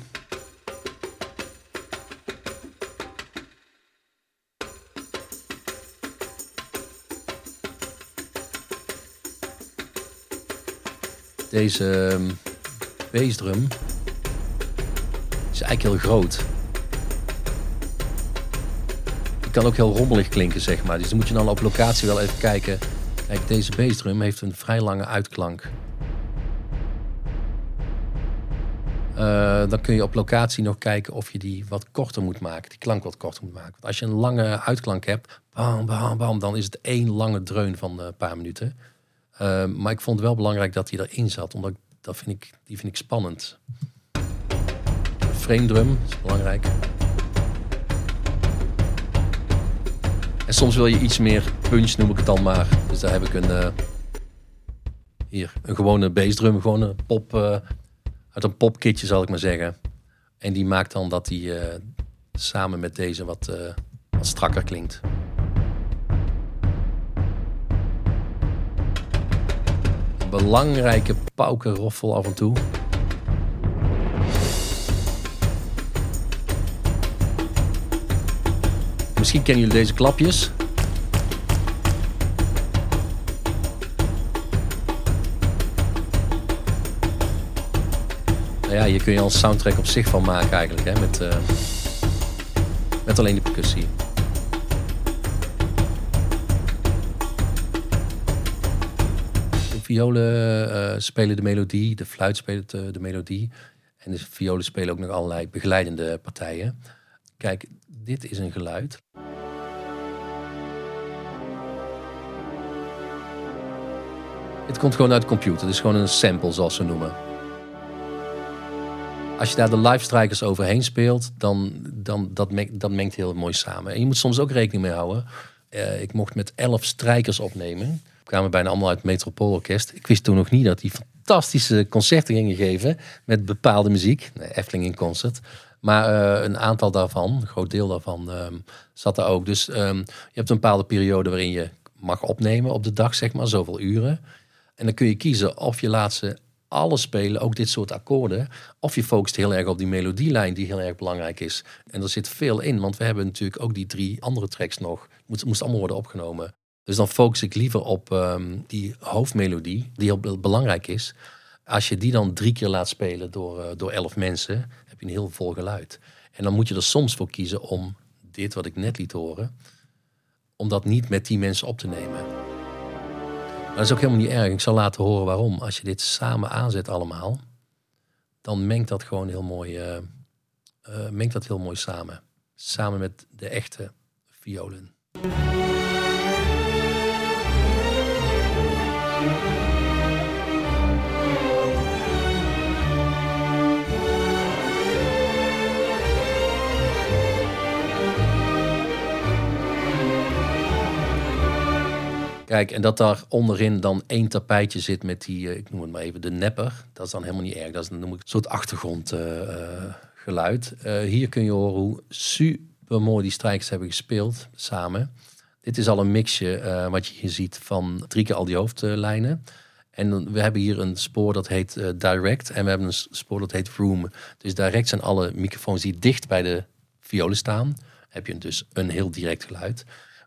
Deze um, bassdrum is eigenlijk heel groot. Die kan ook heel rommelig klinken, zeg maar. Dus dan moet je dan op locatie wel even kijken. Kijk, deze bassdrum heeft een vrij lange uitklank. Uh, dan kun je op locatie nog kijken of je die wat korter moet maken. Die klank wat korter moet maken. Want als je een lange uitklank hebt, bam, bam, bam, dan is het één lange dreun van een paar minuten. Uh, maar ik vond het wel belangrijk dat hij erin zat, omdat dat vind ik, die vind ik spannend. Frame drum is belangrijk. En soms wil je iets meer punch, noem ik het dan maar. Dus daar heb ik een, uh, hier, een gewone bassdrum, een pop, uh, uit een popkitje zal ik maar zeggen. En die maakt dan dat die uh, samen met deze wat, wat strakker klinkt. Belangrijke paukenroffel af en toe. Misschien kennen jullie deze klapjes. Nou ja, hier kun je al een soundtrack op zich van maken eigenlijk. Hè, met, uh, met alleen de percussie. Violen uh, spelen de melodie, de fluit speelt de, de melodie. En de violen spelen ook nog allerlei begeleidende partijen. Kijk, dit is een geluid. Het komt gewoon uit de computer. Het is gewoon een sample, zoals ze noemen. Als je daar de live strijkers overheen speelt, dan, dan dat, mengt, dat mengt heel mooi samen. En je moet soms ook rekening mee houden. Uh, ik mocht met elf strijkers opnemen kwamen bijna allemaal uit het Metropoolorkest. Ik wist toen nog niet dat die fantastische concerten gingen geven met bepaalde muziek. Efteling in concert. Maar uh, een aantal daarvan, een groot deel daarvan, um, zat er ook. Dus um, je hebt een bepaalde periode waarin je mag opnemen op de dag, zeg maar, zoveel uren. En dan kun je kiezen of je laat ze alles spelen, ook dit soort akkoorden. Of je focust heel erg op die melodielijn die heel erg belangrijk is. En er zit veel in, want we hebben natuurlijk ook die drie andere tracks nog. Het moest allemaal worden opgenomen. Dus dan focus ik liever op um, die hoofdmelodie, die heel belangrijk is. Als je die dan drie keer laat spelen door, uh, door elf mensen, heb je een heel vol geluid. En dan moet je er soms voor kiezen om dit wat ik net liet horen, om dat niet met die mensen op te nemen. Maar dat is ook helemaal niet erg. Ik zal laten horen waarom. Als je dit samen aanzet allemaal, dan mengt dat gewoon heel mooi, eh, eh, mengt dat heel mooi samen. Samen met de echte violen. En dat daar onderin dan één tapijtje zit met die, eh, ik noem het maar even, de nepper. Dat is dan helemaal niet erg. Dat is dan noem ik een soort achtergrondgeluid. Uh, hier kun je horen hoe super mooi die strijkers hebben gespeeld samen. Dit is al een mixje wat je hier ziet van drie keer al die hoofdlijnen. En we hebben hier een spoor dat heet direct en we hebben een spoor dat heet room. Dus direct zijn alle microfoons die dicht bij de violen staan. Heb je dus een heel direct geluid.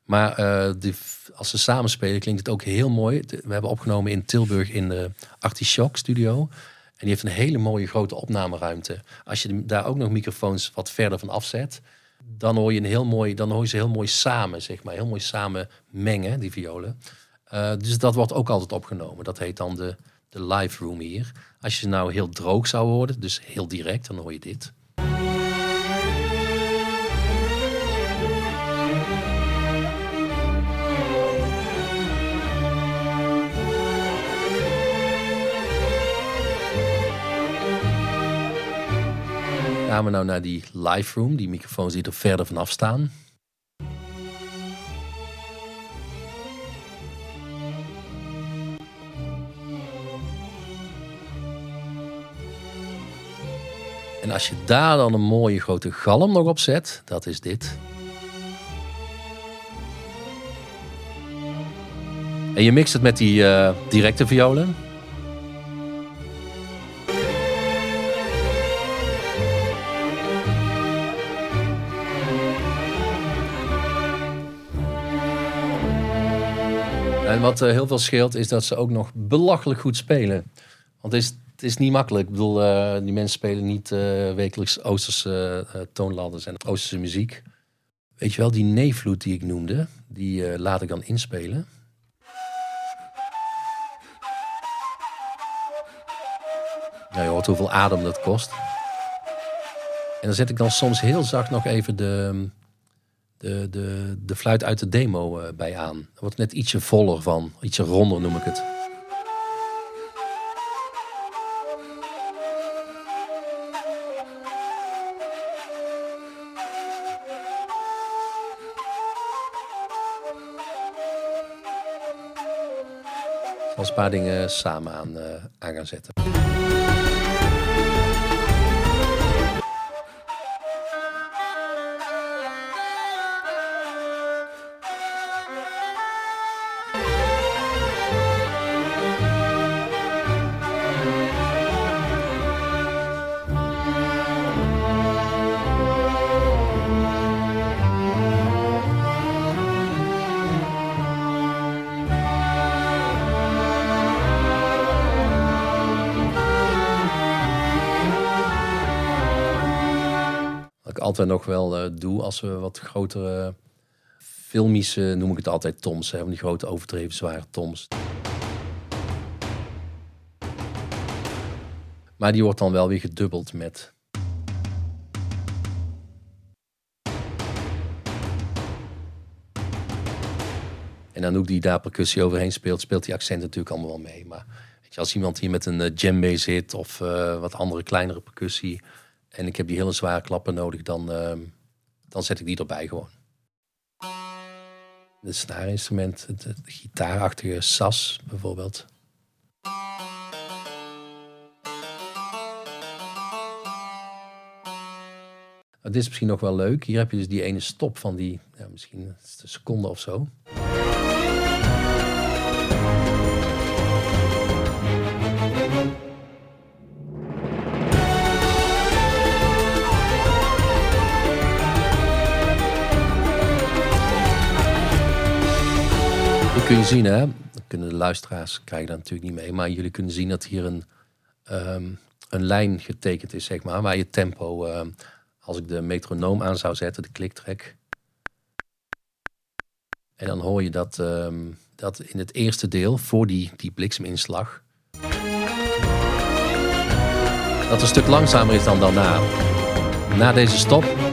Maar uh, die, als ze samenspelen klinkt het ook heel mooi. We hebben opgenomen in Tilburg in de Artichock studio. En die heeft een hele mooie grote opnameruimte. Als je daar ook nog microfoons wat verder van afzet, dan hoor je een heel mooi, dan hoor je ze heel mooi samen, zeg maar, heel mooi samen mengen die violen. Uh, dus dat wordt ook altijd opgenomen. Dat heet dan de, de live room hier. Als je nou heel droog zou worden, dus heel direct, dan hoor je dit. Gaan we nou naar die live room, die microfoons die er verder vanaf staan. En als je daar dan een mooie grote galm nog op zet, dat is dit. En je mixt het met die uh, directe violen. En wat uh, heel veel scheelt is dat ze ook nog belachelijk goed spelen. Want het is, het is niet makkelijk. Ik bedoel, uh, die mensen spelen niet uh, wekelijks Oosterse toonladders en Oosterse muziek. Weet je wel, die neevloed die ik noemde, die laat ik dan inspelen. Ja, je hoort hoeveel adem dat kost. En dan zet ik dan soms heel zacht nog even de, de, de, de fluit uit de demo uh, bij aan. Er wordt net ietsje voller van, ietsje ronder noem ik het. Zal een paar dingen samen aan, uh, aan gaan zetten. Altijd nog wel uh, doe als we wat grotere filmische, noem ik het altijd toms, hè, die grote overdreven zware toms. Maar die wordt dan wel weer gedubbeld met. En dan ook die daar percussie overheen speelt, speelt die accent natuurlijk allemaal wel mee. Maar weet je, als iemand hier met een uh, djembe zit of uh, wat andere kleinere percussie, en ik heb die hele zware klappen nodig, dan, uh, dan zet ik die erbij gewoon. Het snaarinstrument, het gitaarachtige sas bijvoorbeeld. Dit is misschien nog wel leuk. Hier heb je dus die ene stop van die, ja, misschien een seconde of zo. Zien, hè? Dan kunnen de luisteraars krijgen dat natuurlijk niet mee. Maar jullie kunnen zien dat hier een, um, een lijn getekend is, zeg maar. Waar je tempo, um, als ik de metronoom aan zou zetten, de kliktrek. En dan hoor je dat, um, dat in het eerste deel, voor die, die blikseminslag. dat een stuk langzamer is dan daarna. Na deze stop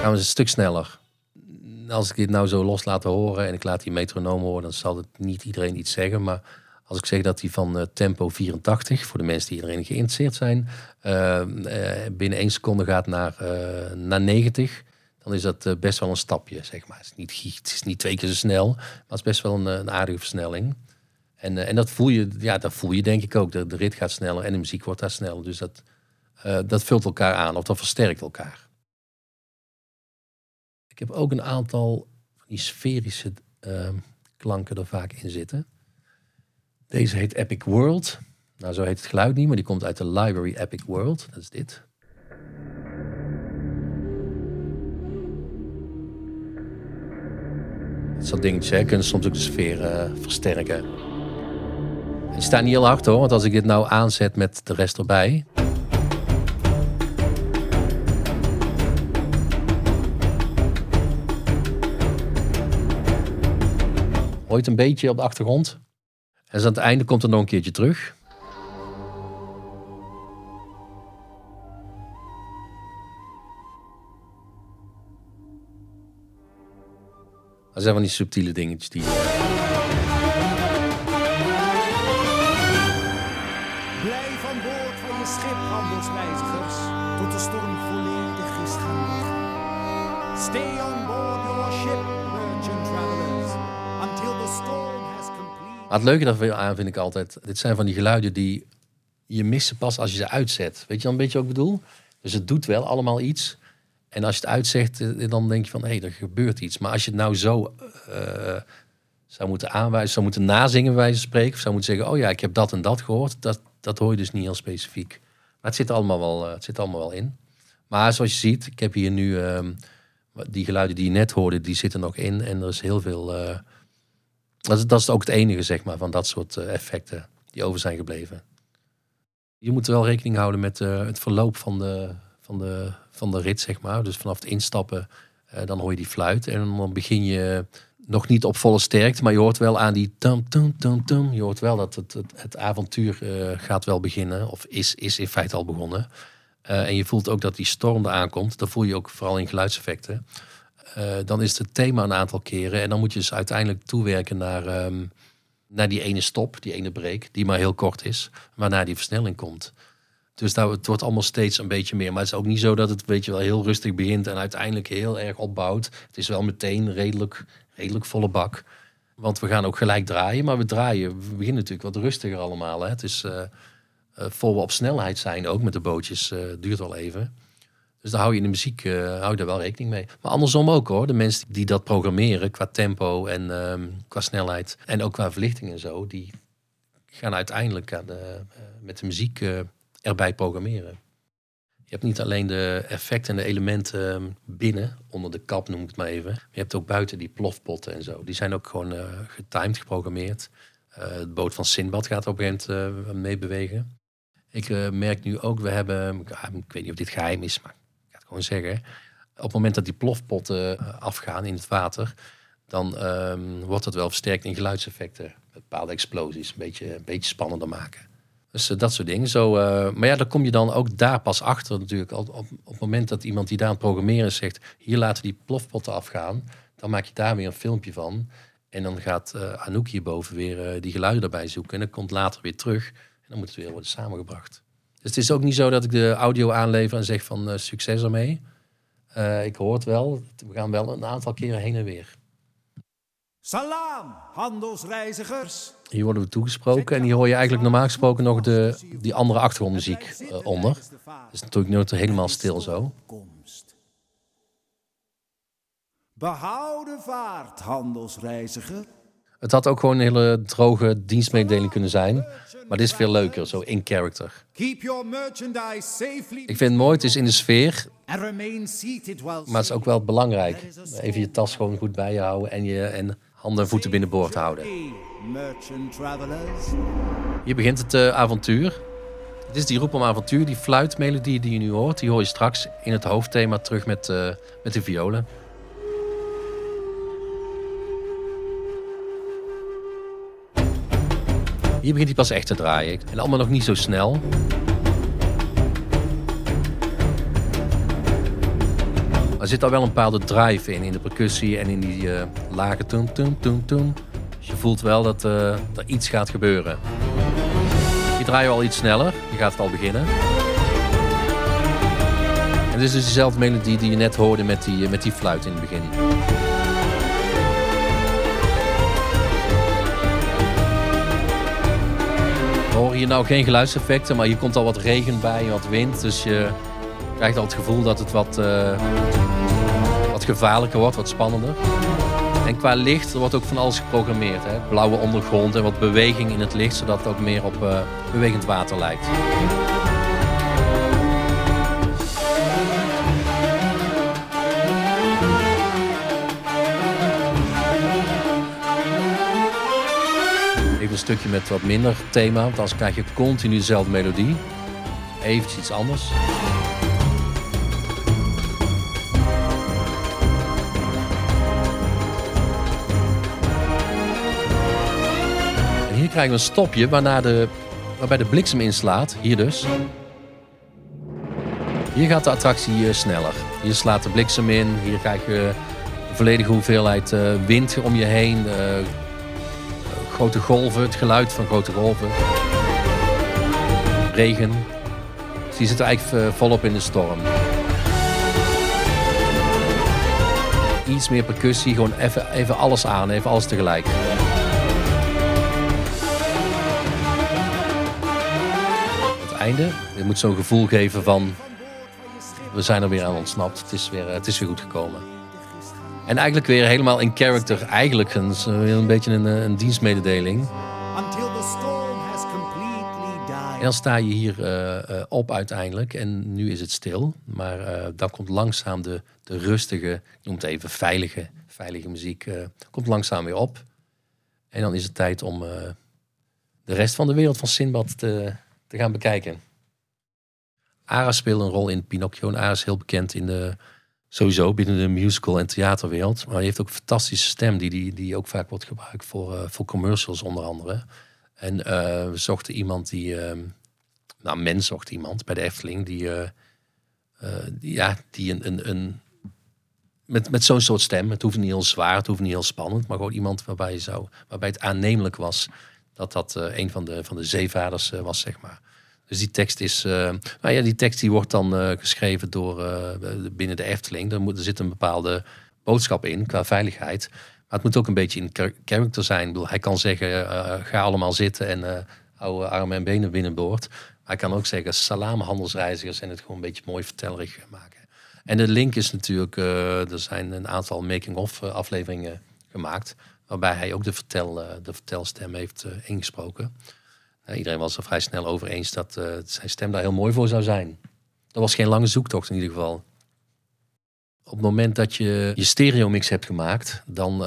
gaan we een stuk sneller. Als ik dit nou zo los laat horen en ik laat die metronoom horen, dan zal het niet iedereen iets zeggen. Maar als ik zeg dat die van eh, tempo 84, voor de mensen die erin geïnteresseerd zijn, eh, eh, binnen één seconde gaat naar, naar 90, dan is dat best wel een stapje, zeg maar. Het is niet, het is niet twee keer zo snel, maar het is best wel een, een aardige versnelling. En, en dat voel je, ja, dat voel je denk ik ook. De, de rit gaat sneller en de muziek wordt daar sneller. Dus dat, dat vult elkaar aan of dat versterkt elkaar. Ik heb ook een aantal van die sferische ehm, klanken er vaak in zitten. Deze heet Epic World. Nou, zo heet het geluid niet, maar die komt uit de library Epic World. Dat is dit. Dat soort dingetjes hè, kunnen soms ook de sfeer eh, versterken. Die staan niet heel hard hoor, want als ik dit nou aanzet met de rest erbij. Het een beetje op de achtergrond? En dus aan het einde komt er nog een keertje terug. Dat zijn van die subtiele dingetjes die... Maar het leuke daarvan vind ik altijd, dit zijn van die geluiden die je missen pas als je ze uitzet. Weet je dan een beetje wat ik bedoel? Dus het doet wel allemaal iets. En als je het uitzegt, eh, dan denk je van, hé, hey, er gebeurt iets. Maar als je het nou zo eh, zou moeten aanwijzen, zou moeten nazingen bij wijze spreken, of zou moeten zeggen, oh ja, ik heb dat en dat gehoord, dat, dat hoor je dus niet heel specifiek. Maar het zit allemaal wel, eh, het zit allemaal wel in. Maar zoals je ziet, ik heb hier nu ehm, die geluiden die je net hoorde, die zitten nog in. En er is heel veel. Dat, is, dat is ook het enige, zeg maar, van dat soort eh, effecten die over zijn gebleven. Je moet wel rekening houden met eh, het verloop van de, van, de, van de rit, zeg maar. Dus vanaf het instappen, eh, dan hoor je die fluit. En dan begin je nog niet op volle sterkte, maar je hoort wel aan die tum, tum, tum, tum. Je hoort wel dat het, het, avontuur gaat wel beginnen, of is, is in feite al begonnen. En je voelt ook dat die storm er aankomt. Dat voel je ook vooral in geluidseffecten. Eh, dan is het thema een aantal keren. En dan moet je dus uiteindelijk toewerken naar, ehm, naar die ene stop, die ene break, die maar heel kort is, waarna die versnelling komt. Dus het wordt allemaal steeds een beetje meer. Maar het is ook niet zo dat het weet je wel, heel rustig begint en uiteindelijk heel erg opbouwt. Het is wel meteen redelijk, redelijk volle bak. Want we gaan ook gelijk draaien, maar we draaien. We beginnen natuurlijk wat rustiger allemaal. Hè. Het is eh, eh, voor we op snelheid zijn, ook met de bootjes, eh, duurt wel even. Dus daar hou je in de muziek eh, hou daar wel rekening mee. Maar andersom ook hoor. De mensen die dat programmeren qua tempo en ehm, qua snelheid en ook qua verlichting en zo, die gaan uiteindelijk aan eh, met de muziek eh, erbij programmeren. Je hebt niet alleen de effecten en de elementen ehm, binnen, onder de kap noem ik het maar even. Je hebt ook buiten die plofpotten en zo. Die zijn ook gewoon getimed geprogrammeerd. Het boot van Sinbad gaat op een gegeven moment mee bewegen. Ik merk nu ook, we hebben, ik weet niet of dit geheim is, maar gewoon zeggen. Op het moment dat die plofpotten eh, afgaan in het water, dan ehm, wordt het wel versterkt in geluidseffecten. Bepaalde explosies, een beetje, een beetje spannender maken. Dus eh, dat soort dingen. Zo, eh, maar ja, dan kom je dan ook daar pas achter natuurlijk. Op, op, het moment dat iemand die daar aan het programmeren zegt... hier laten die plofpotten afgaan. Dan maak je daar weer een filmpje van. En dan gaat eh, Anouk hierboven weer die geluiden erbij zoeken. En dan komt later weer terug. En dan moet het weer worden samengebracht. Dus het is ook niet zo dat ik de audio aanlever en zeg van eh, succes ermee. Eh, ik hoor het wel. We gaan wel een aantal keren heen en weer. Salaam, handelsreizigers. Hier worden we toegesproken. En hier hoor je eigenlijk normaal gesproken nog de, die andere achtergrondmuziek eh, onder. Het is natuurlijk nooit helemaal stil zo. Behouden vaart, handelsreiziger. Het had ook gewoon een hele droge dienstmededeling kunnen zijn. Maar dit is veel leuker, zo in character. Ik vind het mooi, het is in de sfeer. Maar het is ook wel belangrijk. Even je tas gewoon goed bij je houden. En, je, en handen en voeten binnenboord houden. Hier begint het eh, avontuur. Dit is die roep om avontuur, die fluitmelodie die je nu hoort. Die hoor je straks in het hoofdthema terug met, eh, met de violen. Hier begint hij pas echt te draaien. En allemaal nog niet zo snel. Er zit al wel een bepaalde drive in, in de percussie en in die uh, lage toem, toem, toem, toem. Dus je voelt wel dat uh, er iets gaat gebeuren. Je draait al iets sneller, je gaat het al beginnen. En dit is dus dezelfde melodie die je net hoorde met die, met die fluit in het begin. Horen hier nou geen geluidseffecten, maar hier komt al wat regen bij, wat wind. Dus je krijgt al het gevoel dat het wat, uh, wat gevaarlijker wordt, wat spannender. En qua licht, wordt ook van alles geprogrammeerd. Hè? Blauwe ondergrond en wat beweging in het licht, zodat het ook meer op uh, bewegend water lijkt. Stukje met wat minder thema, want anders krijg je continu dezelfde melodie. Even iets anders. krijgen we een stopje waarna de, waarbij de bliksem inslaat. Hier dus. Hier gaat de attractie uh, sneller. Hier slaat de bliksem in. Hier krijg je volledige hoeveelheid uh, wind om je heen. Grote golven, het geluid van grote golven. Regen. Dus die zit eigenlijk volop in de storm. Iets meer percussie, gewoon even, even alles aan, even alles tegelijk. einde. Je moet zo'n gevoel geven van we zijn er weer aan ontsnapt. Het is weer, het is weer goed gekomen. En eigenlijk weer helemaal in character. Eigenlijk een, een beetje een, een dienstmededeling. En dan sta je hier uh, uh, op uiteindelijk. En nu is het stil. Maar uh, dan komt langzaam de, de rustige, ik noem het even veilige, veilige muziek. komt langzaam weer op. En dan is het tijd om de rest van de wereld van Sinbad te, te gaan bekijken. Ara speelt een rol in Pinocchio. En Ara is heel bekend in de, sowieso binnen de musical- en theaterwereld. Maar hij heeft ook een fantastische stem die, die, die ook vaak wordt gebruikt voor, uh, voor commercials onder andere. En uh, we zochten iemand die, uh, nou men zocht iemand bij de Efteling die, die ja, die een, een, een met, met zo'n soort stem. Het hoeft niet heel zwaar, het hoeft niet heel spannend, maar gewoon iemand waarbij, zou, waarbij het aannemelijk was dat dat een van de, van de zeevaders was, zeg maar. Dus die tekst is, uh, nou ja, die tekst die wordt dan geschreven door binnen de Efteling. Er, moet, er zit een bepaalde boodschap in qua veiligheid. Maar het moet ook een beetje in character zijn. Ik hij kan zeggen, ga allemaal zitten en hou armen en benen binnenboord. Maar hij kan ook zeggen, salam handelsreizigers en het gewoon een beetje mooi vertellerig maken. En de link is natuurlijk, er zijn een aantal making-of afleveringen gemaakt. Waarbij hij ook de, vertel, eh, de vertelstem heeft eh, ingesproken. Iedereen was er vrij snel over eens dat eh, zijn stem daar heel mooi voor zou zijn. Dat was geen lange zoektocht in ieder geval. Op het moment dat je je stereo mix hebt gemaakt, dan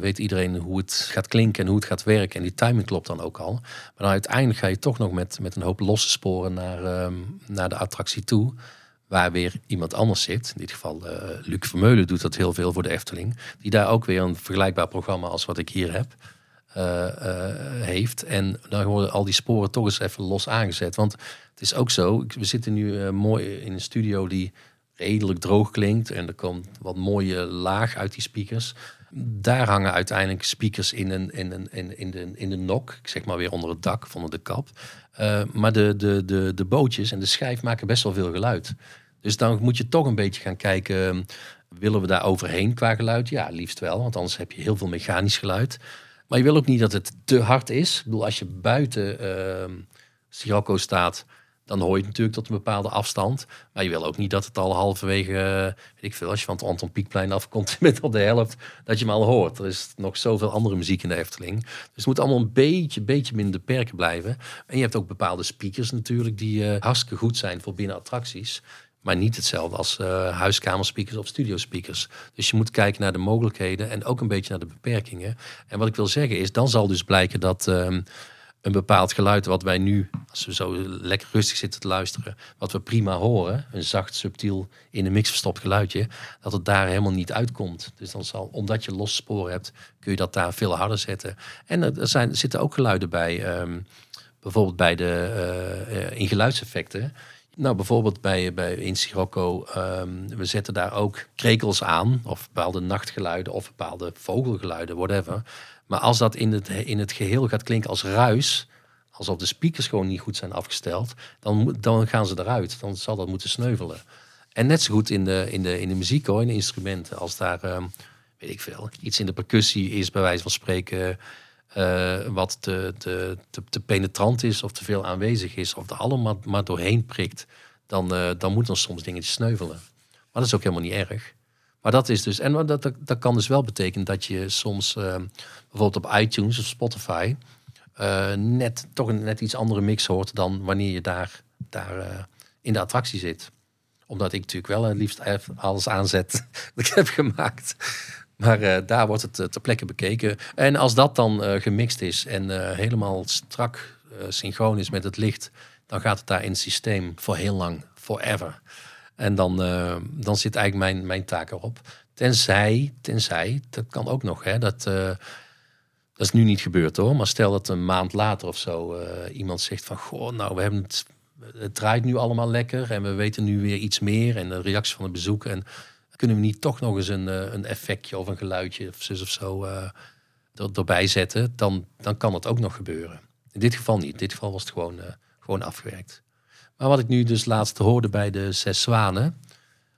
weet iedereen hoe het gaat klinken en hoe het gaat werken. En die timing klopt dan ook al. Maar dan uiteindelijk ga je toch nog met, met een hoop losse sporen naar, ehm, naar de attractie toe waar weer iemand anders zit. In dit geval uh, Luc Vermeulen doet dat heel veel voor de Efteling. Die daar ook weer een vergelijkbaar programma als wat ik hier heb. Uh, uh, heeft. En dan worden al die sporen toch eens even los aangezet. Want het is ook zo, we zitten nu mooi in een studio die redelijk droog klinkt. En er komt wat mooie laag uit die speakers. Daar hangen uiteindelijk speakers in, een, in, een, in, in, de, in de nok. Ik zeg maar weer onder het dak, van de kap. maar de, de, de, de bootjes en de schijf maken best wel veel geluid. Dus dan moet je toch een beetje gaan kijken, willen we daar overheen qua geluid? Ja, liefst wel, want anders heb je heel veel mechanisch geluid. Maar je wil ook niet dat het te hard is. Ik bedoel, als je buiten uh, Sirocco staat, dan hoor je het natuurlijk tot een bepaalde afstand. Maar je wil ook niet dat het al halverwege, weet ik veel, als je van het Anton Pieckplein afkomt met al de helft, dat je hem al hoort. Er is nog zoveel andere muziek in de Efteling. Dus het moet allemaal een beetje, beetje minder beperken blijven. En je hebt ook bepaalde speakers natuurlijk die uh, hartstikke goed zijn voor binnen attracties. Maar niet hetzelfde als uh, huiskamerspeakers of studiospeakers. Dus je moet kijken naar de mogelijkheden en ook een beetje naar de beperkingen. En wat ik wil zeggen is, dan zal dus blijken dat, uh, een bepaald geluid wat wij nu, als we zo lekker rustig zitten te luisteren, wat we prima horen, een zacht, subtiel, in de mix verstopt geluidje, dat het daar helemaal niet uitkomt. Dus dan zal, omdat je losse sporen hebt, kun je dat daar veel harder zetten. En er, er zijn, er zitten ook geluiden bij, ehm, bijvoorbeeld bij de, eh, eh, in geluidseffecten. Nou, bijvoorbeeld bij, bij in ehm, we zetten daar ook krekels aan, of bepaalde nachtgeluiden, of bepaalde vogelgeluiden, whatever. Maar als dat in het, in het geheel gaat klinken als ruis, alsof de speakers gewoon niet goed zijn afgesteld, dan, dan gaan ze eruit. Dan zal dat moeten sneuvelen. En net zo goed in de, in de, in de muziek hoor, in de instrumenten. Als daar, ehm, weet ik veel, iets in de percussie is, bij wijze van spreken, eh, wat te, penetrant is of te veel aanwezig is, of er allemaal maar doorheen prikt, dan, eh, dan moeten er soms dingetjes sneuvelen. Maar dat is ook helemaal niet erg. Maar dat is dus, en dat, dat, dat kan dus wel betekenen dat je soms eh, bijvoorbeeld op iTunes of Spotify net toch een net iets andere mix hoort dan wanneer je daar, daar in de attractie zit. Omdat ik natuurlijk wel het liefst alles aanzet dat ik heb gemaakt. Maar eh, daar wordt het eh, ter plekke bekeken. En als dat dan eh, gemixt is en helemaal strak synchroon is met het licht, dan gaat het daar in het systeem voor heel lang, forever. En dan, dan zit eigenlijk mijn, mijn taak erop. Tenzij, tenzij, dat kan ook nog, hè, dat, dat is nu niet gebeurd hoor. Maar stel dat een maand later of zo iemand zegt van, goh, nou we hebben het, het draait nu allemaal lekker en we weten nu weer iets meer en de reactie van de bezoek en kunnen we niet toch nog eens een, eh, een effectje of een geluidje of zus of zo eh, er, erbij zetten, dan, dan kan dat ook nog gebeuren. In dit geval niet. In dit geval was het gewoon, eh, gewoon afgewerkt. Maar wat ik nu dus laatst hoorde bij de Zes Zwanen,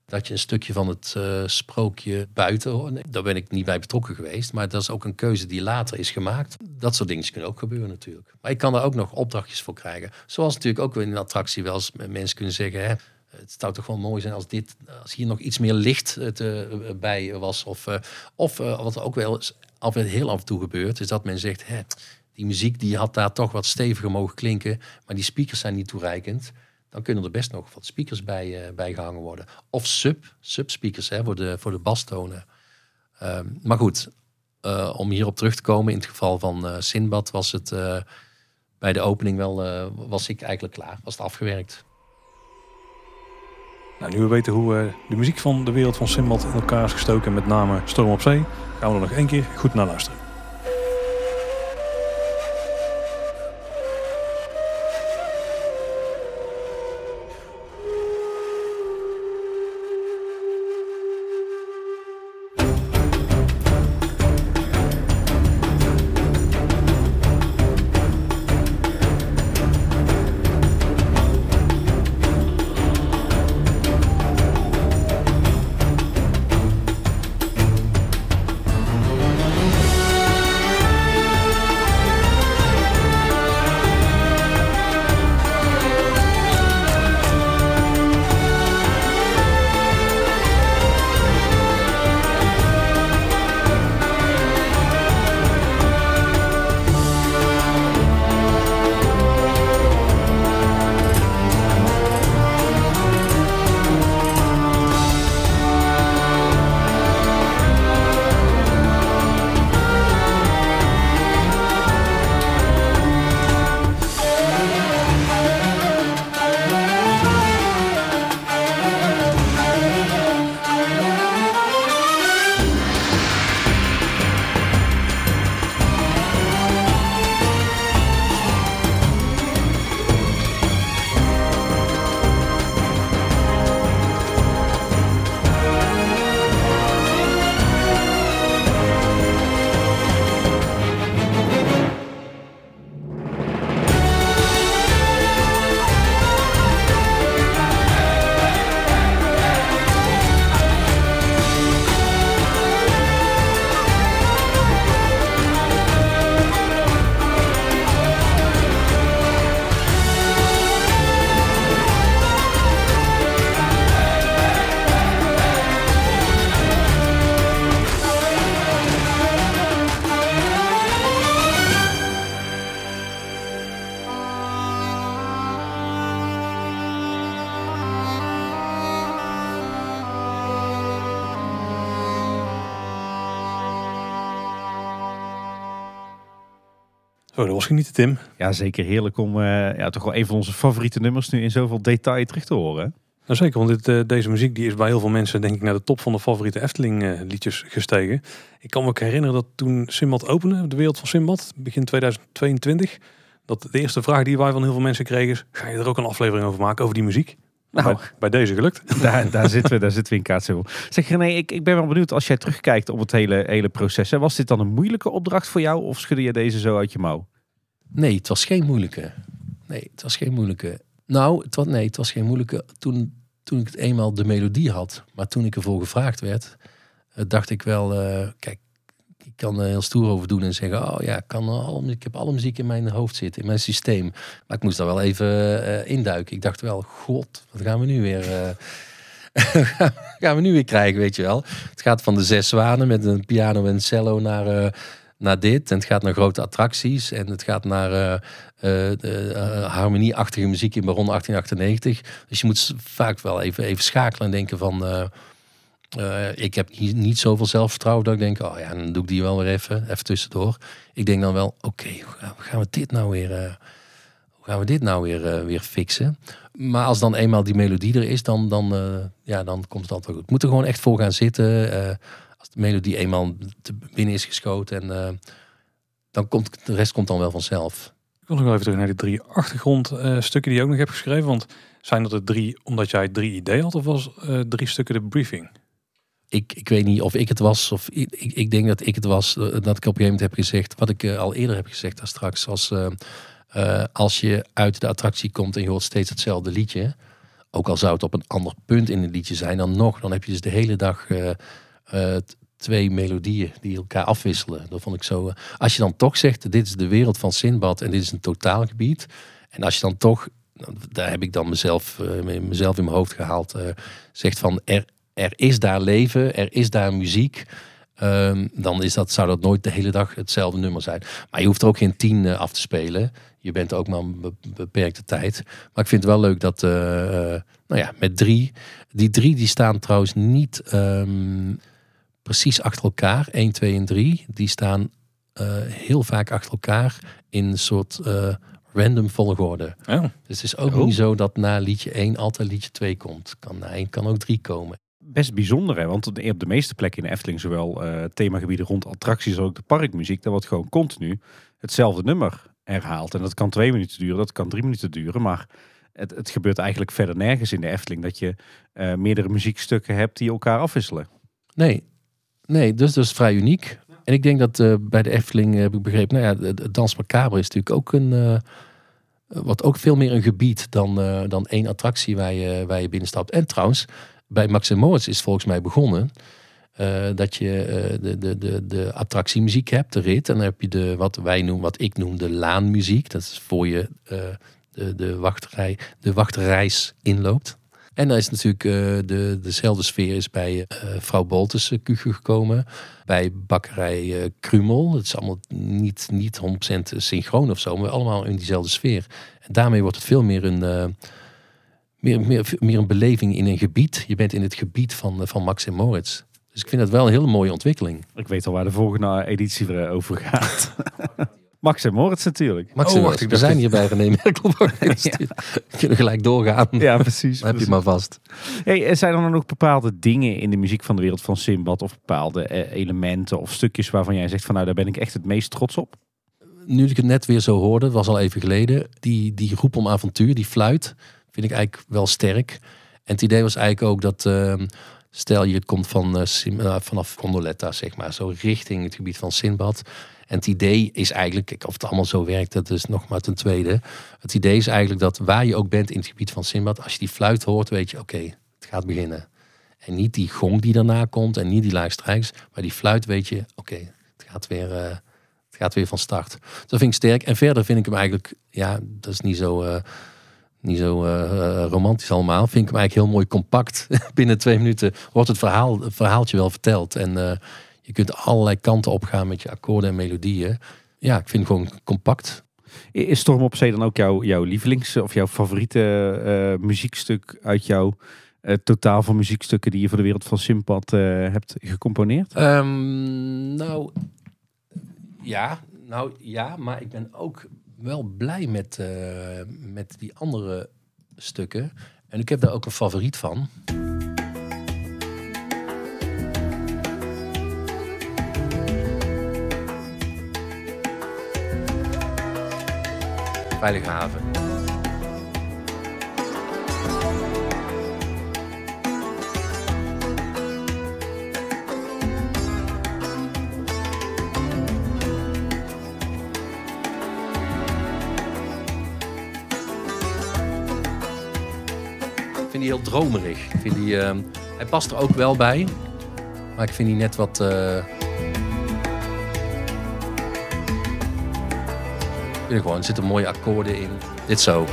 dat je een stukje van het sprookje buiten hoort. Daar ben ik niet bij betrokken geweest, maar dat is ook een keuze die later is gemaakt. Dat soort dingen kunnen ook gebeuren natuurlijk. Maar ik kan daar ook nog opdrachtjes voor krijgen. Zoals natuurlijk ook in een attractie wel eens mensen kunnen zeggen... Hè, het zou toch wel mooi zijn als, dit, als hier nog iets meer licht eh, te, eh, bij was. Of, eh, of wat ook wel af heel af en toe gebeurt, is dat men zegt... Hè, die muziek die had daar toch wat steviger mogen klinken, maar die speakers zijn niet toereikend. Dan kunnen er best nog wat speakers bij, bij gehangen worden. Of sub, subspeakers hè, voor, de, voor de bastonen. Ehm, maar goed, eh, om hierop terug te komen, in het geval van Sinbad was het bij de opening wel, was ik eigenlijk klaar, was het afgewerkt. Nou, nu we weten hoe eh, de muziek van de wereld van Simbad in elkaar is gestoken, met name Storm op Zee, gaan we er nog één keer goed naar luisteren. Genieten, Tim. Ja, zeker heerlijk om eh, ja, toch wel een van onze favoriete nummers nu in zoveel detail terug te horen. hè? Nou, zeker, want dit, eh, deze muziek die is bij heel veel mensen denk ik naar de top van de favoriete Efteling eh, liedjes gestegen. Ik kan me ook herinneren dat toen Simbad opende, de wereld van Simbad, begin 2022, dat de eerste vraag die wij van heel veel mensen kregen is, ga je er ook een aflevering over maken, over die muziek? Nou. Bij, bij deze gelukt. Daar, daar, zitten we, daar zitten we in Kaatsheuvel. Zeg René, ik, ik ben wel benieuwd als jij terugkijkt op het hele, hele proces. Hè, was dit dan een moeilijke opdracht voor jou of schudde je deze zo uit je mouw? Nee, het was geen moeilijke. Nee, het was geen moeilijke. Nou, het was, nee, het was geen moeilijke toen, toen ik het eenmaal de melodie had. Maar toen ik ervoor gevraagd werd, eh, dacht ik wel, eh, kijk, ik kan er heel stoer over doen en zeggen, oh ja, ik, ik heb alle muziek in mijn hoofd zitten, in mijn systeem. Maar ik moest daar wel even eh, induiken. Ik dacht wel, god, wat gaan we nu weer... gaan we nu weer krijgen, weet je wel. Het gaat van de zes zwanen met een piano en cello naar, naar dit. En het gaat naar grote attracties. En het gaat naar eh, eh, eh, harmonieachtige muziek in Baron 1898. Dus je moet vaak wel even, even schakelen en denken van... ik heb niet, zoveel zelfvertrouwen dat ik denk... oh ja, dan doe ik die wel weer even, even tussendoor. Ik denk dan wel, oké, hoe gaan- we dit nou weer... hoe gaan we dit nou weer, eh, weer fixen? Maar als dan eenmaal die melodie er is, dan, dan, ja, dan komt het altijd goed. Ik moet er gewoon echt voor gaan zitten. Eh, de melodie eenmaal te binnen is geschoten, en, eh, dan komt de rest komt dan wel vanzelf. Ik wil nog wel even terug naar die drie achtergrondstukken die je ook nog hebt geschreven. Want zijn dat er drie omdat jij drie ideeën had of was eh, drie stukken de briefing? Ik, ik weet niet of ik het was, of ik, ik, ik denk dat ik het was, eh, dat ik op een gegeven moment heb gezegd, wat ik eh, al eerder heb gezegd daar straks, als, eh, eh, als je uit de attractie komt en je hoort steeds hetzelfde liedje, ook al zou het op een ander punt in het liedje zijn, dan nog, dan heb je dus de hele dag eh, eh, t- twee melodieën die elkaar afwisselen. Dat vond ik zo. eh, als je dan toch zegt, dit is de wereld van Sinbad en dit is een totaalgebied, en als je dan toch, daar heb ik dan mezelf, eh, mezelf in mijn hoofd gehaald, eh, zegt van er, er is daar leven, er is daar muziek. ehm, dan is dat, zou dat nooit de hele dag hetzelfde nummer zijn. Maar je hoeft er ook geen tien eh, af te spelen. Je bent ook maar een be- beperkte tijd. Maar ik vind het wel leuk dat, nou ja, met drie. Die drie die staan trouwens niet ehm, precies achter elkaar. 1, 2 en 3. Die staan eh, heel vaak achter elkaar in een soort eh, random volgorde. Ja. Dus het is ook Oh. niet zo dat na liedje 1 altijd liedje 2 komt. Kan na 1 kan ook 3 komen. Best bijzonder hè, want op de meeste plekken in de Efteling, zowel eh, themagebieden rond attracties als ook de parkmuziek, daar wordt gewoon continu hetzelfde nummer herhaald. En dat kan twee minuten duren, dat kan drie minuten duren, maar het, het gebeurt eigenlijk verder nergens in de Efteling dat je meerdere muziekstukken hebt die elkaar afwisselen. Nee, nee dus dat is vrij uniek. En ik denk dat eh, bij de Efteling heb ik begrepen, nou ja, het Dans Macabre is natuurlijk ook een, eh, wat ook veel meer een gebied dan, eh, dan één attractie waar je, waar je binnenstapt. En trouwens, bij Max Moritz is volgens mij begonnen dat je de, de, de, de attractiemuziek hebt, de rit. En dan heb je de, wat wij noemen, wat ik noem de laanmuziek. Dat is voor je de, de, wachtrij, de wachtreis inloopt. En dan is natuurlijk eh, de, dezelfde sfeer is bij eh vrouw Boltes Kuchen gekomen. Bij bakkerij eh, Krumel. Het is allemaal niet, niet 100% synchroon of zo, maar allemaal in diezelfde sfeer. En daarmee wordt het veel meer een, eh, meer, meer, meer een beleving in een gebied. Je bent in het gebied van, eh, van Max en Moritz. Dus ik vind dat wel een hele mooie ontwikkeling. Ik weet al waar de volgende editie over gaat. Max en Moritz natuurlijk. Max Oh, en wacht, we zijn hier bij René Merkelbach. We kunnen gelijk doorgaan. Ja, precies. Dan heb je maar vast. Hey, er zijn er dan ook bepaalde dingen in de muziek van de wereld van Simbad of bepaalde eh, elementen of stukjes waarvan jij zegt van nou daar ben ik echt het meest trots op? nu ik het net weer zo hoorde, het was al even geleden, die, die roep om avontuur, die fluit, vind ik eigenlijk wel sterk. En het idee was eigenlijk ook dat, ehm, stel je komt van, eh, Sim- eh, vanaf Gondoletta, zeg maar, zo richting het gebied van Sinbad. En het idee is eigenlijk, kijk, of het allemaal zo werkt, dat is nog maar ten tweede. Het idee is eigenlijk dat waar je ook bent in het gebied van Sinbad, als je die fluit hoort, weet je, oké, het gaat beginnen. En niet die gong die daarna komt en niet die laagstrijks, maar die fluit weet je, oké, het gaat weer... eh, het gaat weer van start. Dat vind ik sterk. En verder vind ik hem eigenlijk, ja, dat is niet zo, eh, niet zo eh, romantisch allemaal. Vind ik hem eigenlijk heel mooi compact. Binnen twee minuten wordt het verhaal, verhaaltje wel verteld. En je kunt allerlei kanten opgaan met je akkoorden en melodieën. Ja, ik vind het gewoon compact. Is Storm op Zee dan ook jouw, jouw lievelings of jouw favoriete eh, muziekstuk uit jouw eh, totaal van muziekstukken die je voor de wereld van Simbad eh, hebt gecomponeerd? Ehm, nou, ja, Nou ja, maar ik ben ook wel blij met, met die andere stukken. En ik heb daar ook een favoriet van. Veilige haven. Ik vind die heel dromerig. Ik vind die, ehm, hij past er ook wel bij. Maar ik vind die net wat... eh, Ik vind gewoon, er mooie akkoorden in. Dit zo.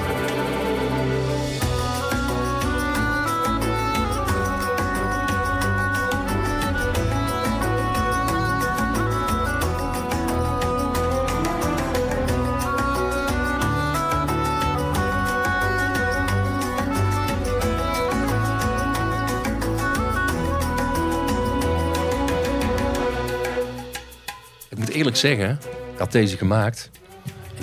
Ik moet eerlijk zeggen, ik had deze gemaakt.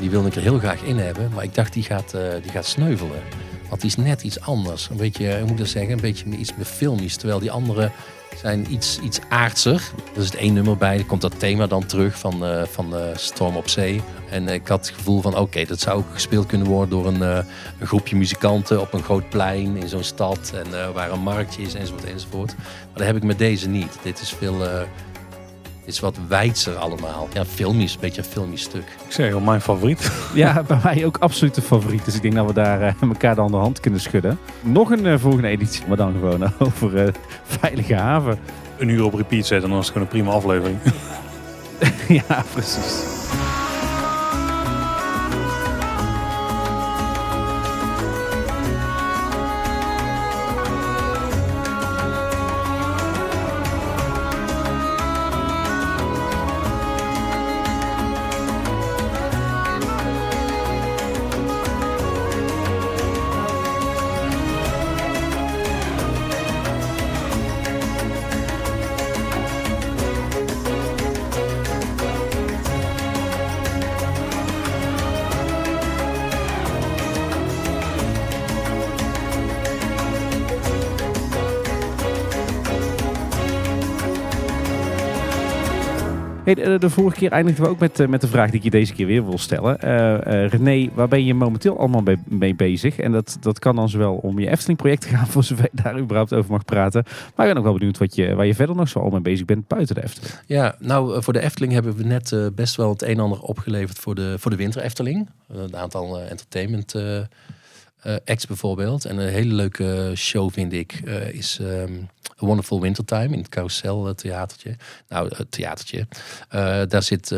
Die wilde ik er heel graag in hebben. Maar ik dacht, die gaat, eh, die gaat sneuvelen. Want die is net iets anders. Een beetje, hoe moet ik dat zeggen, een beetje iets meer filmisch. Terwijl die andere zijn iets, iets aardser. Er zit één nummer bij. Er komt dat thema dan terug van, eh, van eh, Storm op Zee. En ik had het gevoel van, oké, dat zou ook gespeeld kunnen worden door een, eh, een groepje muzikanten op een groot plein in zo'n stad. En eh, waar een marktje is, enzovoort, enzovoort. Maar dat heb ik met deze niet. Dit is veel... dit is wat wijdser allemaal. Ja, filmisch, een beetje een filmisch stuk. Ik zeg al, mijn favoriet. Ja, bij mij ook absoluut een favoriet. Dus ik denk dat we daar eh, elkaar dan de hand kunnen schudden. Nog een eh, volgende editie, maar dan gewoon over eh, Veilige Haven. Een uur op repeat zetten, dan is het gewoon een prima aflevering. ja, precies. De, de vorige keer eindigden we ook met, eh, met de vraag die ik je deze keer weer wil stellen. Eh, eh, René, waar ben je momenteel allemaal mee, bezig? En dat, dat kan dan zowel om je Efteling-project gaan, voor zover je daar überhaupt over mag praten. Maar ik ben ook wel benieuwd wat je, waar je verder nog zo al mee bezig bent buiten de Efteling. Ja, nou, eh, voor de Efteling hebben we net eh, best wel het een en ander opgeleverd voor de, voor de winter Efteling. Eh, een aantal eh, entertainment eh, acts bijvoorbeeld. En een hele leuke show vind ik eh, is ehm, A Wonderful Wintertime in het Carousel eh, theatertje. Nou, het theatertje. Daar zit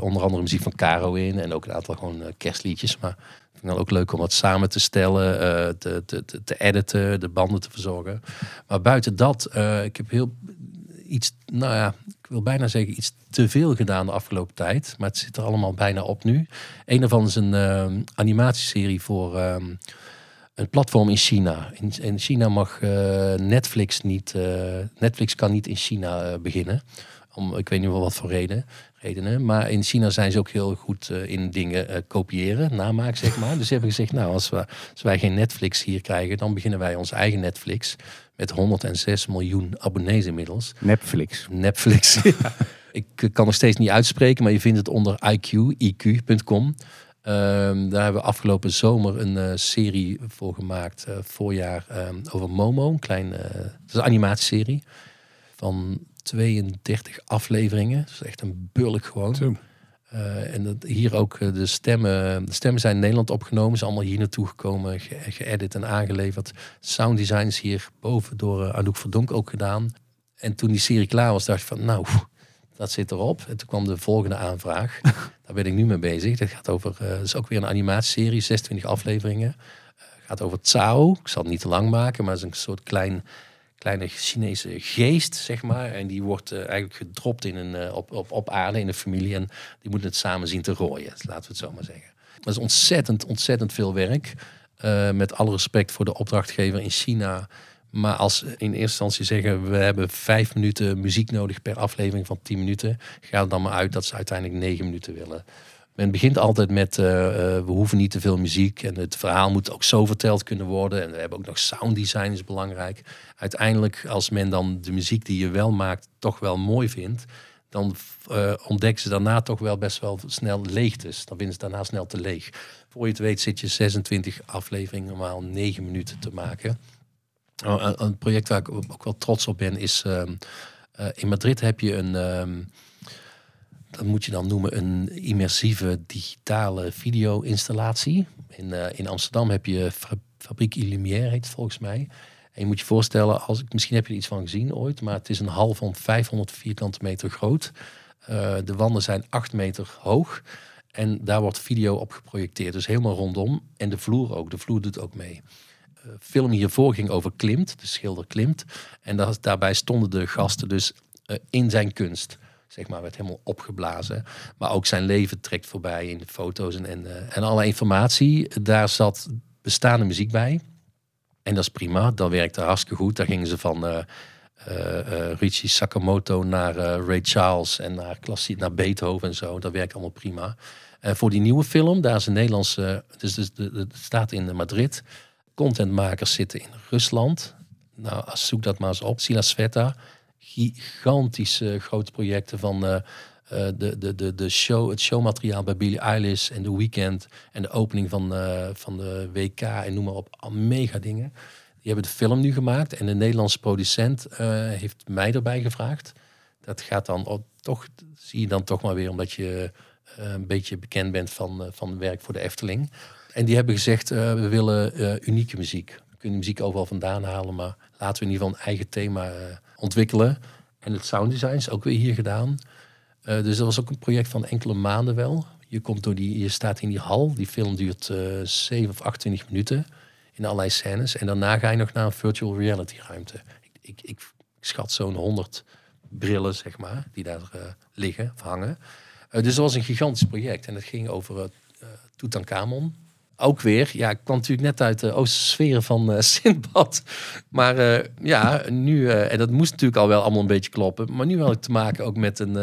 onder andere muziek van Caro in en ook een aantal gewoon kerstliedjes. Maar ik vind het ook leuk om wat samen te stellen, te, te, te, te editen, de banden te verzorgen. Maar buiten dat, ik heb heel iets, nou ja, wil bijna zeggen iets te veel gedaan de afgelopen tijd. Maar het zit er allemaal bijna op nu. Een daarvan is een ehm, animatieserie voor ehm, een platform in China. In, in China mag eh, Netflix niet, eh, Netflix kan niet in China eh, beginnen. Om, ik weet niet wel wat voor reden, redenen. Maar in China zijn ze ook heel goed eh, in dingen eh, kopiëren, namaak zeg maar. dus ze hebben gezegd, nou als, we, als wij geen Netflix hier krijgen, dan beginnen wij ons eigen Netflix. Met 106 miljoen abonnees inmiddels. Netflix. Netflix. Ik eh, kan nog steeds niet uitspreken, maar je vindt het onder IQ, iq.com. Ehm, daar hebben we afgelopen zomer een serie voor gemaakt, eh, voorjaar, ehm, over Momo. Een klein, het is een animatieserie van 32 afleveringen. Dat is echt een bulk gewoon. Zo. Eh, en dat hier ook eh, de stemmen. De stemmen zijn in Nederland opgenomen. Is allemaal hier naartoe gekomen, ge- geëdit en aangeleverd. Sounddesign is hier boven door uh, Anouk Verdonk ook gedaan. En toen die serie klaar was, dacht ik van nou, dat zit erop. En toen kwam de volgende aanvraag. Daar ben ik nu mee bezig. Dat gaat over, dat is ook weer een animatieserie, 26 afleveringen. Gaat over Tsao. Ik zal het niet te lang maken, maar het is een soort klein, kleine Chinese geest, zeg maar. En die wordt eh, eigenlijk gedropt in een, eh, op, op, op aarde, in een familie. En die moeten het samen zien te rooien, laten we het zo maar zeggen. Dat is ontzettend, ontzettend veel werk. Eh, met alle respect voor de opdrachtgever in China. Maar als in eerste instantie zeggen we hebben vijf minuten muziek nodig per aflevering van 10 minuten, gaat het dan maar uit dat ze uiteindelijk negen minuten willen. Men begint altijd met eh, eh, we hoeven niet te veel muziek en het verhaal moet ook zo verteld kunnen worden. En we hebben ook nog sound design is belangrijk. Uiteindelijk als men dan de muziek die je wel maakt toch wel mooi vindt, dan uh, ontdekken ze daarna toch wel best wel snel leegtes. Dan vinden ze daarna snel te leeg. Voor je het weet zit je 26 afleveringen normaal 9 minuten te maken. Oh, een, project waar ik ook wel trots op ben is... Uh, in Madrid heb je een... Um, dat moet je dan noemen een immersieve digitale video-installatie. In, uh, in Amsterdam heb je Fabriek Illumière, heet het volgens mij. En je moet je voorstellen, als misschien heb je er iets van gezien ooit, maar het is een hal van 500 vierkante meter groot. Uh, de wanden zijn 8 meter hoog. En daar wordt video op geprojecteerd. Dus helemaal rondom. En de vloer ook. De vloer doet ook mee. Uh, film hiervoor ging over Klimt, de schilder Klimt. En dat, daarbij stonden de gasten dus in zijn kunst. Zeg maar, werd helemaal opgeblazen. Maar ook zijn leven trekt voorbij in de foto's en, en, en alle informatie. Daar zat bestaande muziek bij. En dat is prima, dat werkte hartstikke goed. Daar gingen ze van uh, uh, Richie Sakamoto naar Ray Charles en naar, klassiek, naar Beethoven en zo. Dat werkt allemaal prima. voor die nieuwe film, daar is een Nederlandse, dus, dus de, staat in Madrid. Contentmakers zitten in Rusland. Nou, zoek dat maar eens op. Sila Sveta. Gigantische grote projecten van uh, de, de, de, de show, het showmateriaal bij Billie Eilish en The Weeknd. En de opening van, van de WK en noem maar op. Mega dingen. Die hebben de film nu gemaakt. En de Nederlandse producent heeft mij erbij gevraagd. Dat gaat dan oh, toch, zie je dan toch maar weer, omdat je een beetje bekend bent van, van werk voor de Efteling. En die hebben gezegd, we willen unieke muziek. We kunnen muziek overal vandaan halen, maar laten we in ieder geval een eigen thema ontwikkelen. En het sounddesign is ook weer hier gedaan. dus dat was ook een project van enkele maanden wel. Je, komt door die, je staat in die hal, die film duurt 7 of 28 minuten in allerlei scènes. En daarna ga je nog naar een virtual reality ruimte. Ik, ik, ik schat zo'n 100 brillen, zeg maar, die daar liggen of hangen. dus dat was een gigantisch project. En het ging over uh, Tutankhamon, ook weer, ja, ik kwam natuurlijk net uit de Oostersferen van uh, Sintbad. Maar uh, ja, nu, uh, en dat moest natuurlijk al wel allemaal een beetje kloppen. Maar nu had ik te maken ook met een,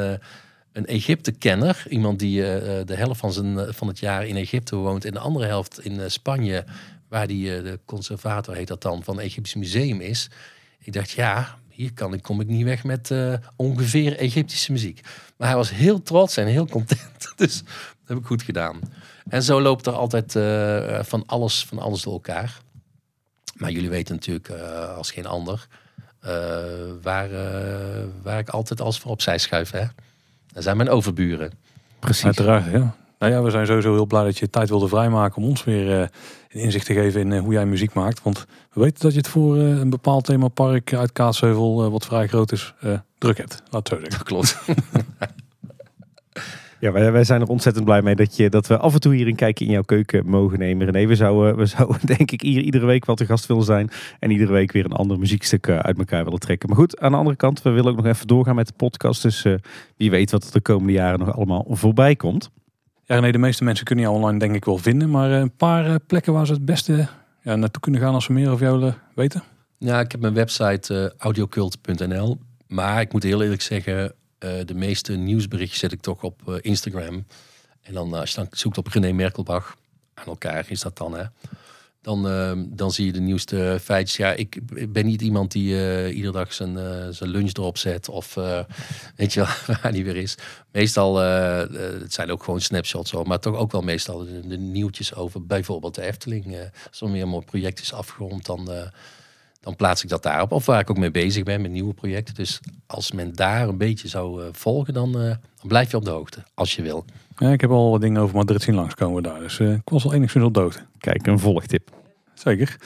een Egypte-kenner. Iemand die de helft van, zijn, van het jaar in Egypte woont en de andere helft in Spanje. Waar die de conservator, heet dat dan, van het Egyptisch Museum is. Ik dacht, ja, hier kan ik, kom ik niet weg met ongeveer Egyptische muziek. Maar hij was heel trots en heel content. Dus dat heb ik goed gedaan. En zo loopt er altijd uh, van, alles, van alles door elkaar. Maar jullie weten natuurlijk uh, als geen ander uh, waar, waar ik altijd alles voor opzij schuif. Hè? Dat zijn mijn overburen. Precies. Uiteraard, ja. Nou ja, we zijn sowieso heel blij dat je tijd wilde vrijmaken om ons weer een inzicht te geven in hoe jij muziek maakt. Want we weten dat je het voor een bepaald themapark uit Kaatsheuvel, wat vrij groot is, druk hebt. Laat het zo zeggen. Dat klopt. Ja, wij, wij, zijn er ontzettend blij mee dat, je, dat we af en toe hier een kijkje in jouw keuken mogen nemen. René, we zouden, we zouden denk ik hier iedere week wat te gast willen zijn. En iedere week weer een ander muziekstuk eh, uit elkaar willen trekken. Maar goed, aan de andere kant, we willen ook nog even doorgaan met de podcast. Dus uh, wie weet wat er de komende jaren nog allemaal voorbij komt. Ja, René, de meeste mensen kunnen je online denk ik wel vinden. Maar een paar plekken waar ze het beste ja, naartoe kunnen gaan als ze meer over jou willen weten. Ja, ik heb mijn website uh, audiocult.nl. Maar ik moet heel eerlijk zeggen, de meeste nieuwsberichtjes zet ik toch op uh, Instagram. En dan als je dan zoekt op René Merkelbach, aan elkaar is dat dan hè. Dan, dan zie je de nieuwste feitjes. Ja, ik, ben niet iemand die iedere dag zijn, zijn lunch erop zet. Of weet je waar die weer is. Meestal, het zijn ook gewoon snapshots. Maar toch ook wel meestal de, de nieuwtjes over bijvoorbeeld de Efteling. als er weer een mooi project is afgerond, dan dan plaats ik dat daarop. Of waar ik ook mee bezig ben met nieuwe projecten. Dus als men daar een beetje zou uh, volgen, dan, uh, dan, blijf je op de hoogte. Als je wil. Ja, ik heb al wat dingen over Madrid zien langskomen daar. Dus uh, ik was al enigszins op dood. Kijk, een volgtip. Zeker.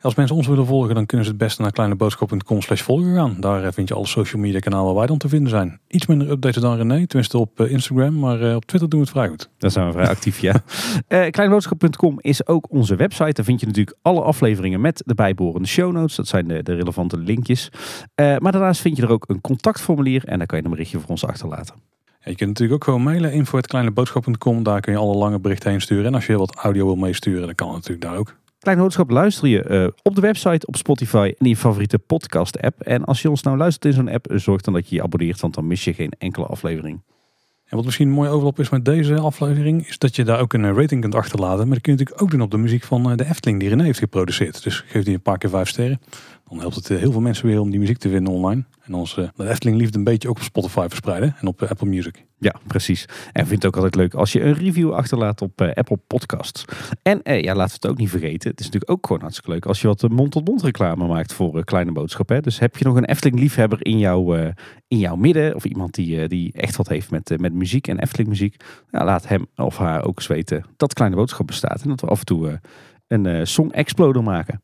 Als mensen ons willen volgen, dan kunnen ze het beste naar kleineboodschap.com slash volgen gaan. Daar eh, vind je alle social media kanalen waar wij dan te vinden zijn. Iets minder updates dan René, tenminste op eh, Instagram, maar eh, op Twitter doen we het vrij goed. Daar zijn we vrij actief, ja. uh, kleineboodschap.com is ook onze website. Daar vind je natuurlijk alle afleveringen met de bijbehorende show notes. Dat zijn de, de relevante linkjes. maar daarnaast vind je er ook een contactformulier en daar kan je een berichtje voor ons achterlaten. Ja, je kunt natuurlijk ook gewoon mailen, info.kleineboodschap.com. Daar kun je alle lange berichten heen sturen. En als je wat audio wil meesturen, dan kan het natuurlijk daar ook. Kleine Boodschap luister je eh, op de website, op Spotify en in je favoriete podcast app. En als je ons nou luistert in zo'n app, zorg dan dat je je abonneert, want dan mis je geen enkele aflevering. En wat misschien een mooie overlap is met deze aflevering, is dat je daar ook een eh, rating kunt achterlaten. Maar dat kun je natuurlijk ook doen op de muziek van eh, de Efteling die René heeft geproduceerd. Dus geef die een paar keer vijf sterren. Dan helpt het eh, heel veel mensen weer om die muziek te vinden online. En uh, de Efteling liefde een beetje ook op Spotify verspreiden en op eh, Apple Music. Ja, precies. En ik vind het ook altijd leuk als je een review achterlaat op eh, Apple Podcasts. En eh, ja, laten het ook niet vergeten. Het is natuurlijk ook gewoon hartstikke leuk als je wat eh, mond-tot-mond reclame maakt voor eh, kleine boodschappen. Dus heb je nog een Efteling liefhebber in, jouw eh, in jouw midden of iemand die, eh, die echt wat heeft met, eh, met muziek en Efteling muziek. Ja, laat hem of haar ook eens weten dat kleine boodschap bestaat. En dat we af en toe eh, een eh, song exploder maken.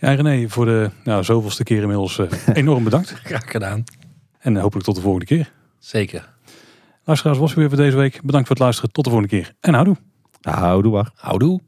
Ja, René, voor de nou, zoveelste keer inmiddels eh, enorm bedankt. Graag gedaan. En eh, hopelijk tot de volgende keer. Zeker. Luisteraars, was weer voor deze week. Bedankt voor het luisteren. Tot de volgende keer. En houdoe. Houdoe waar. Houdoe.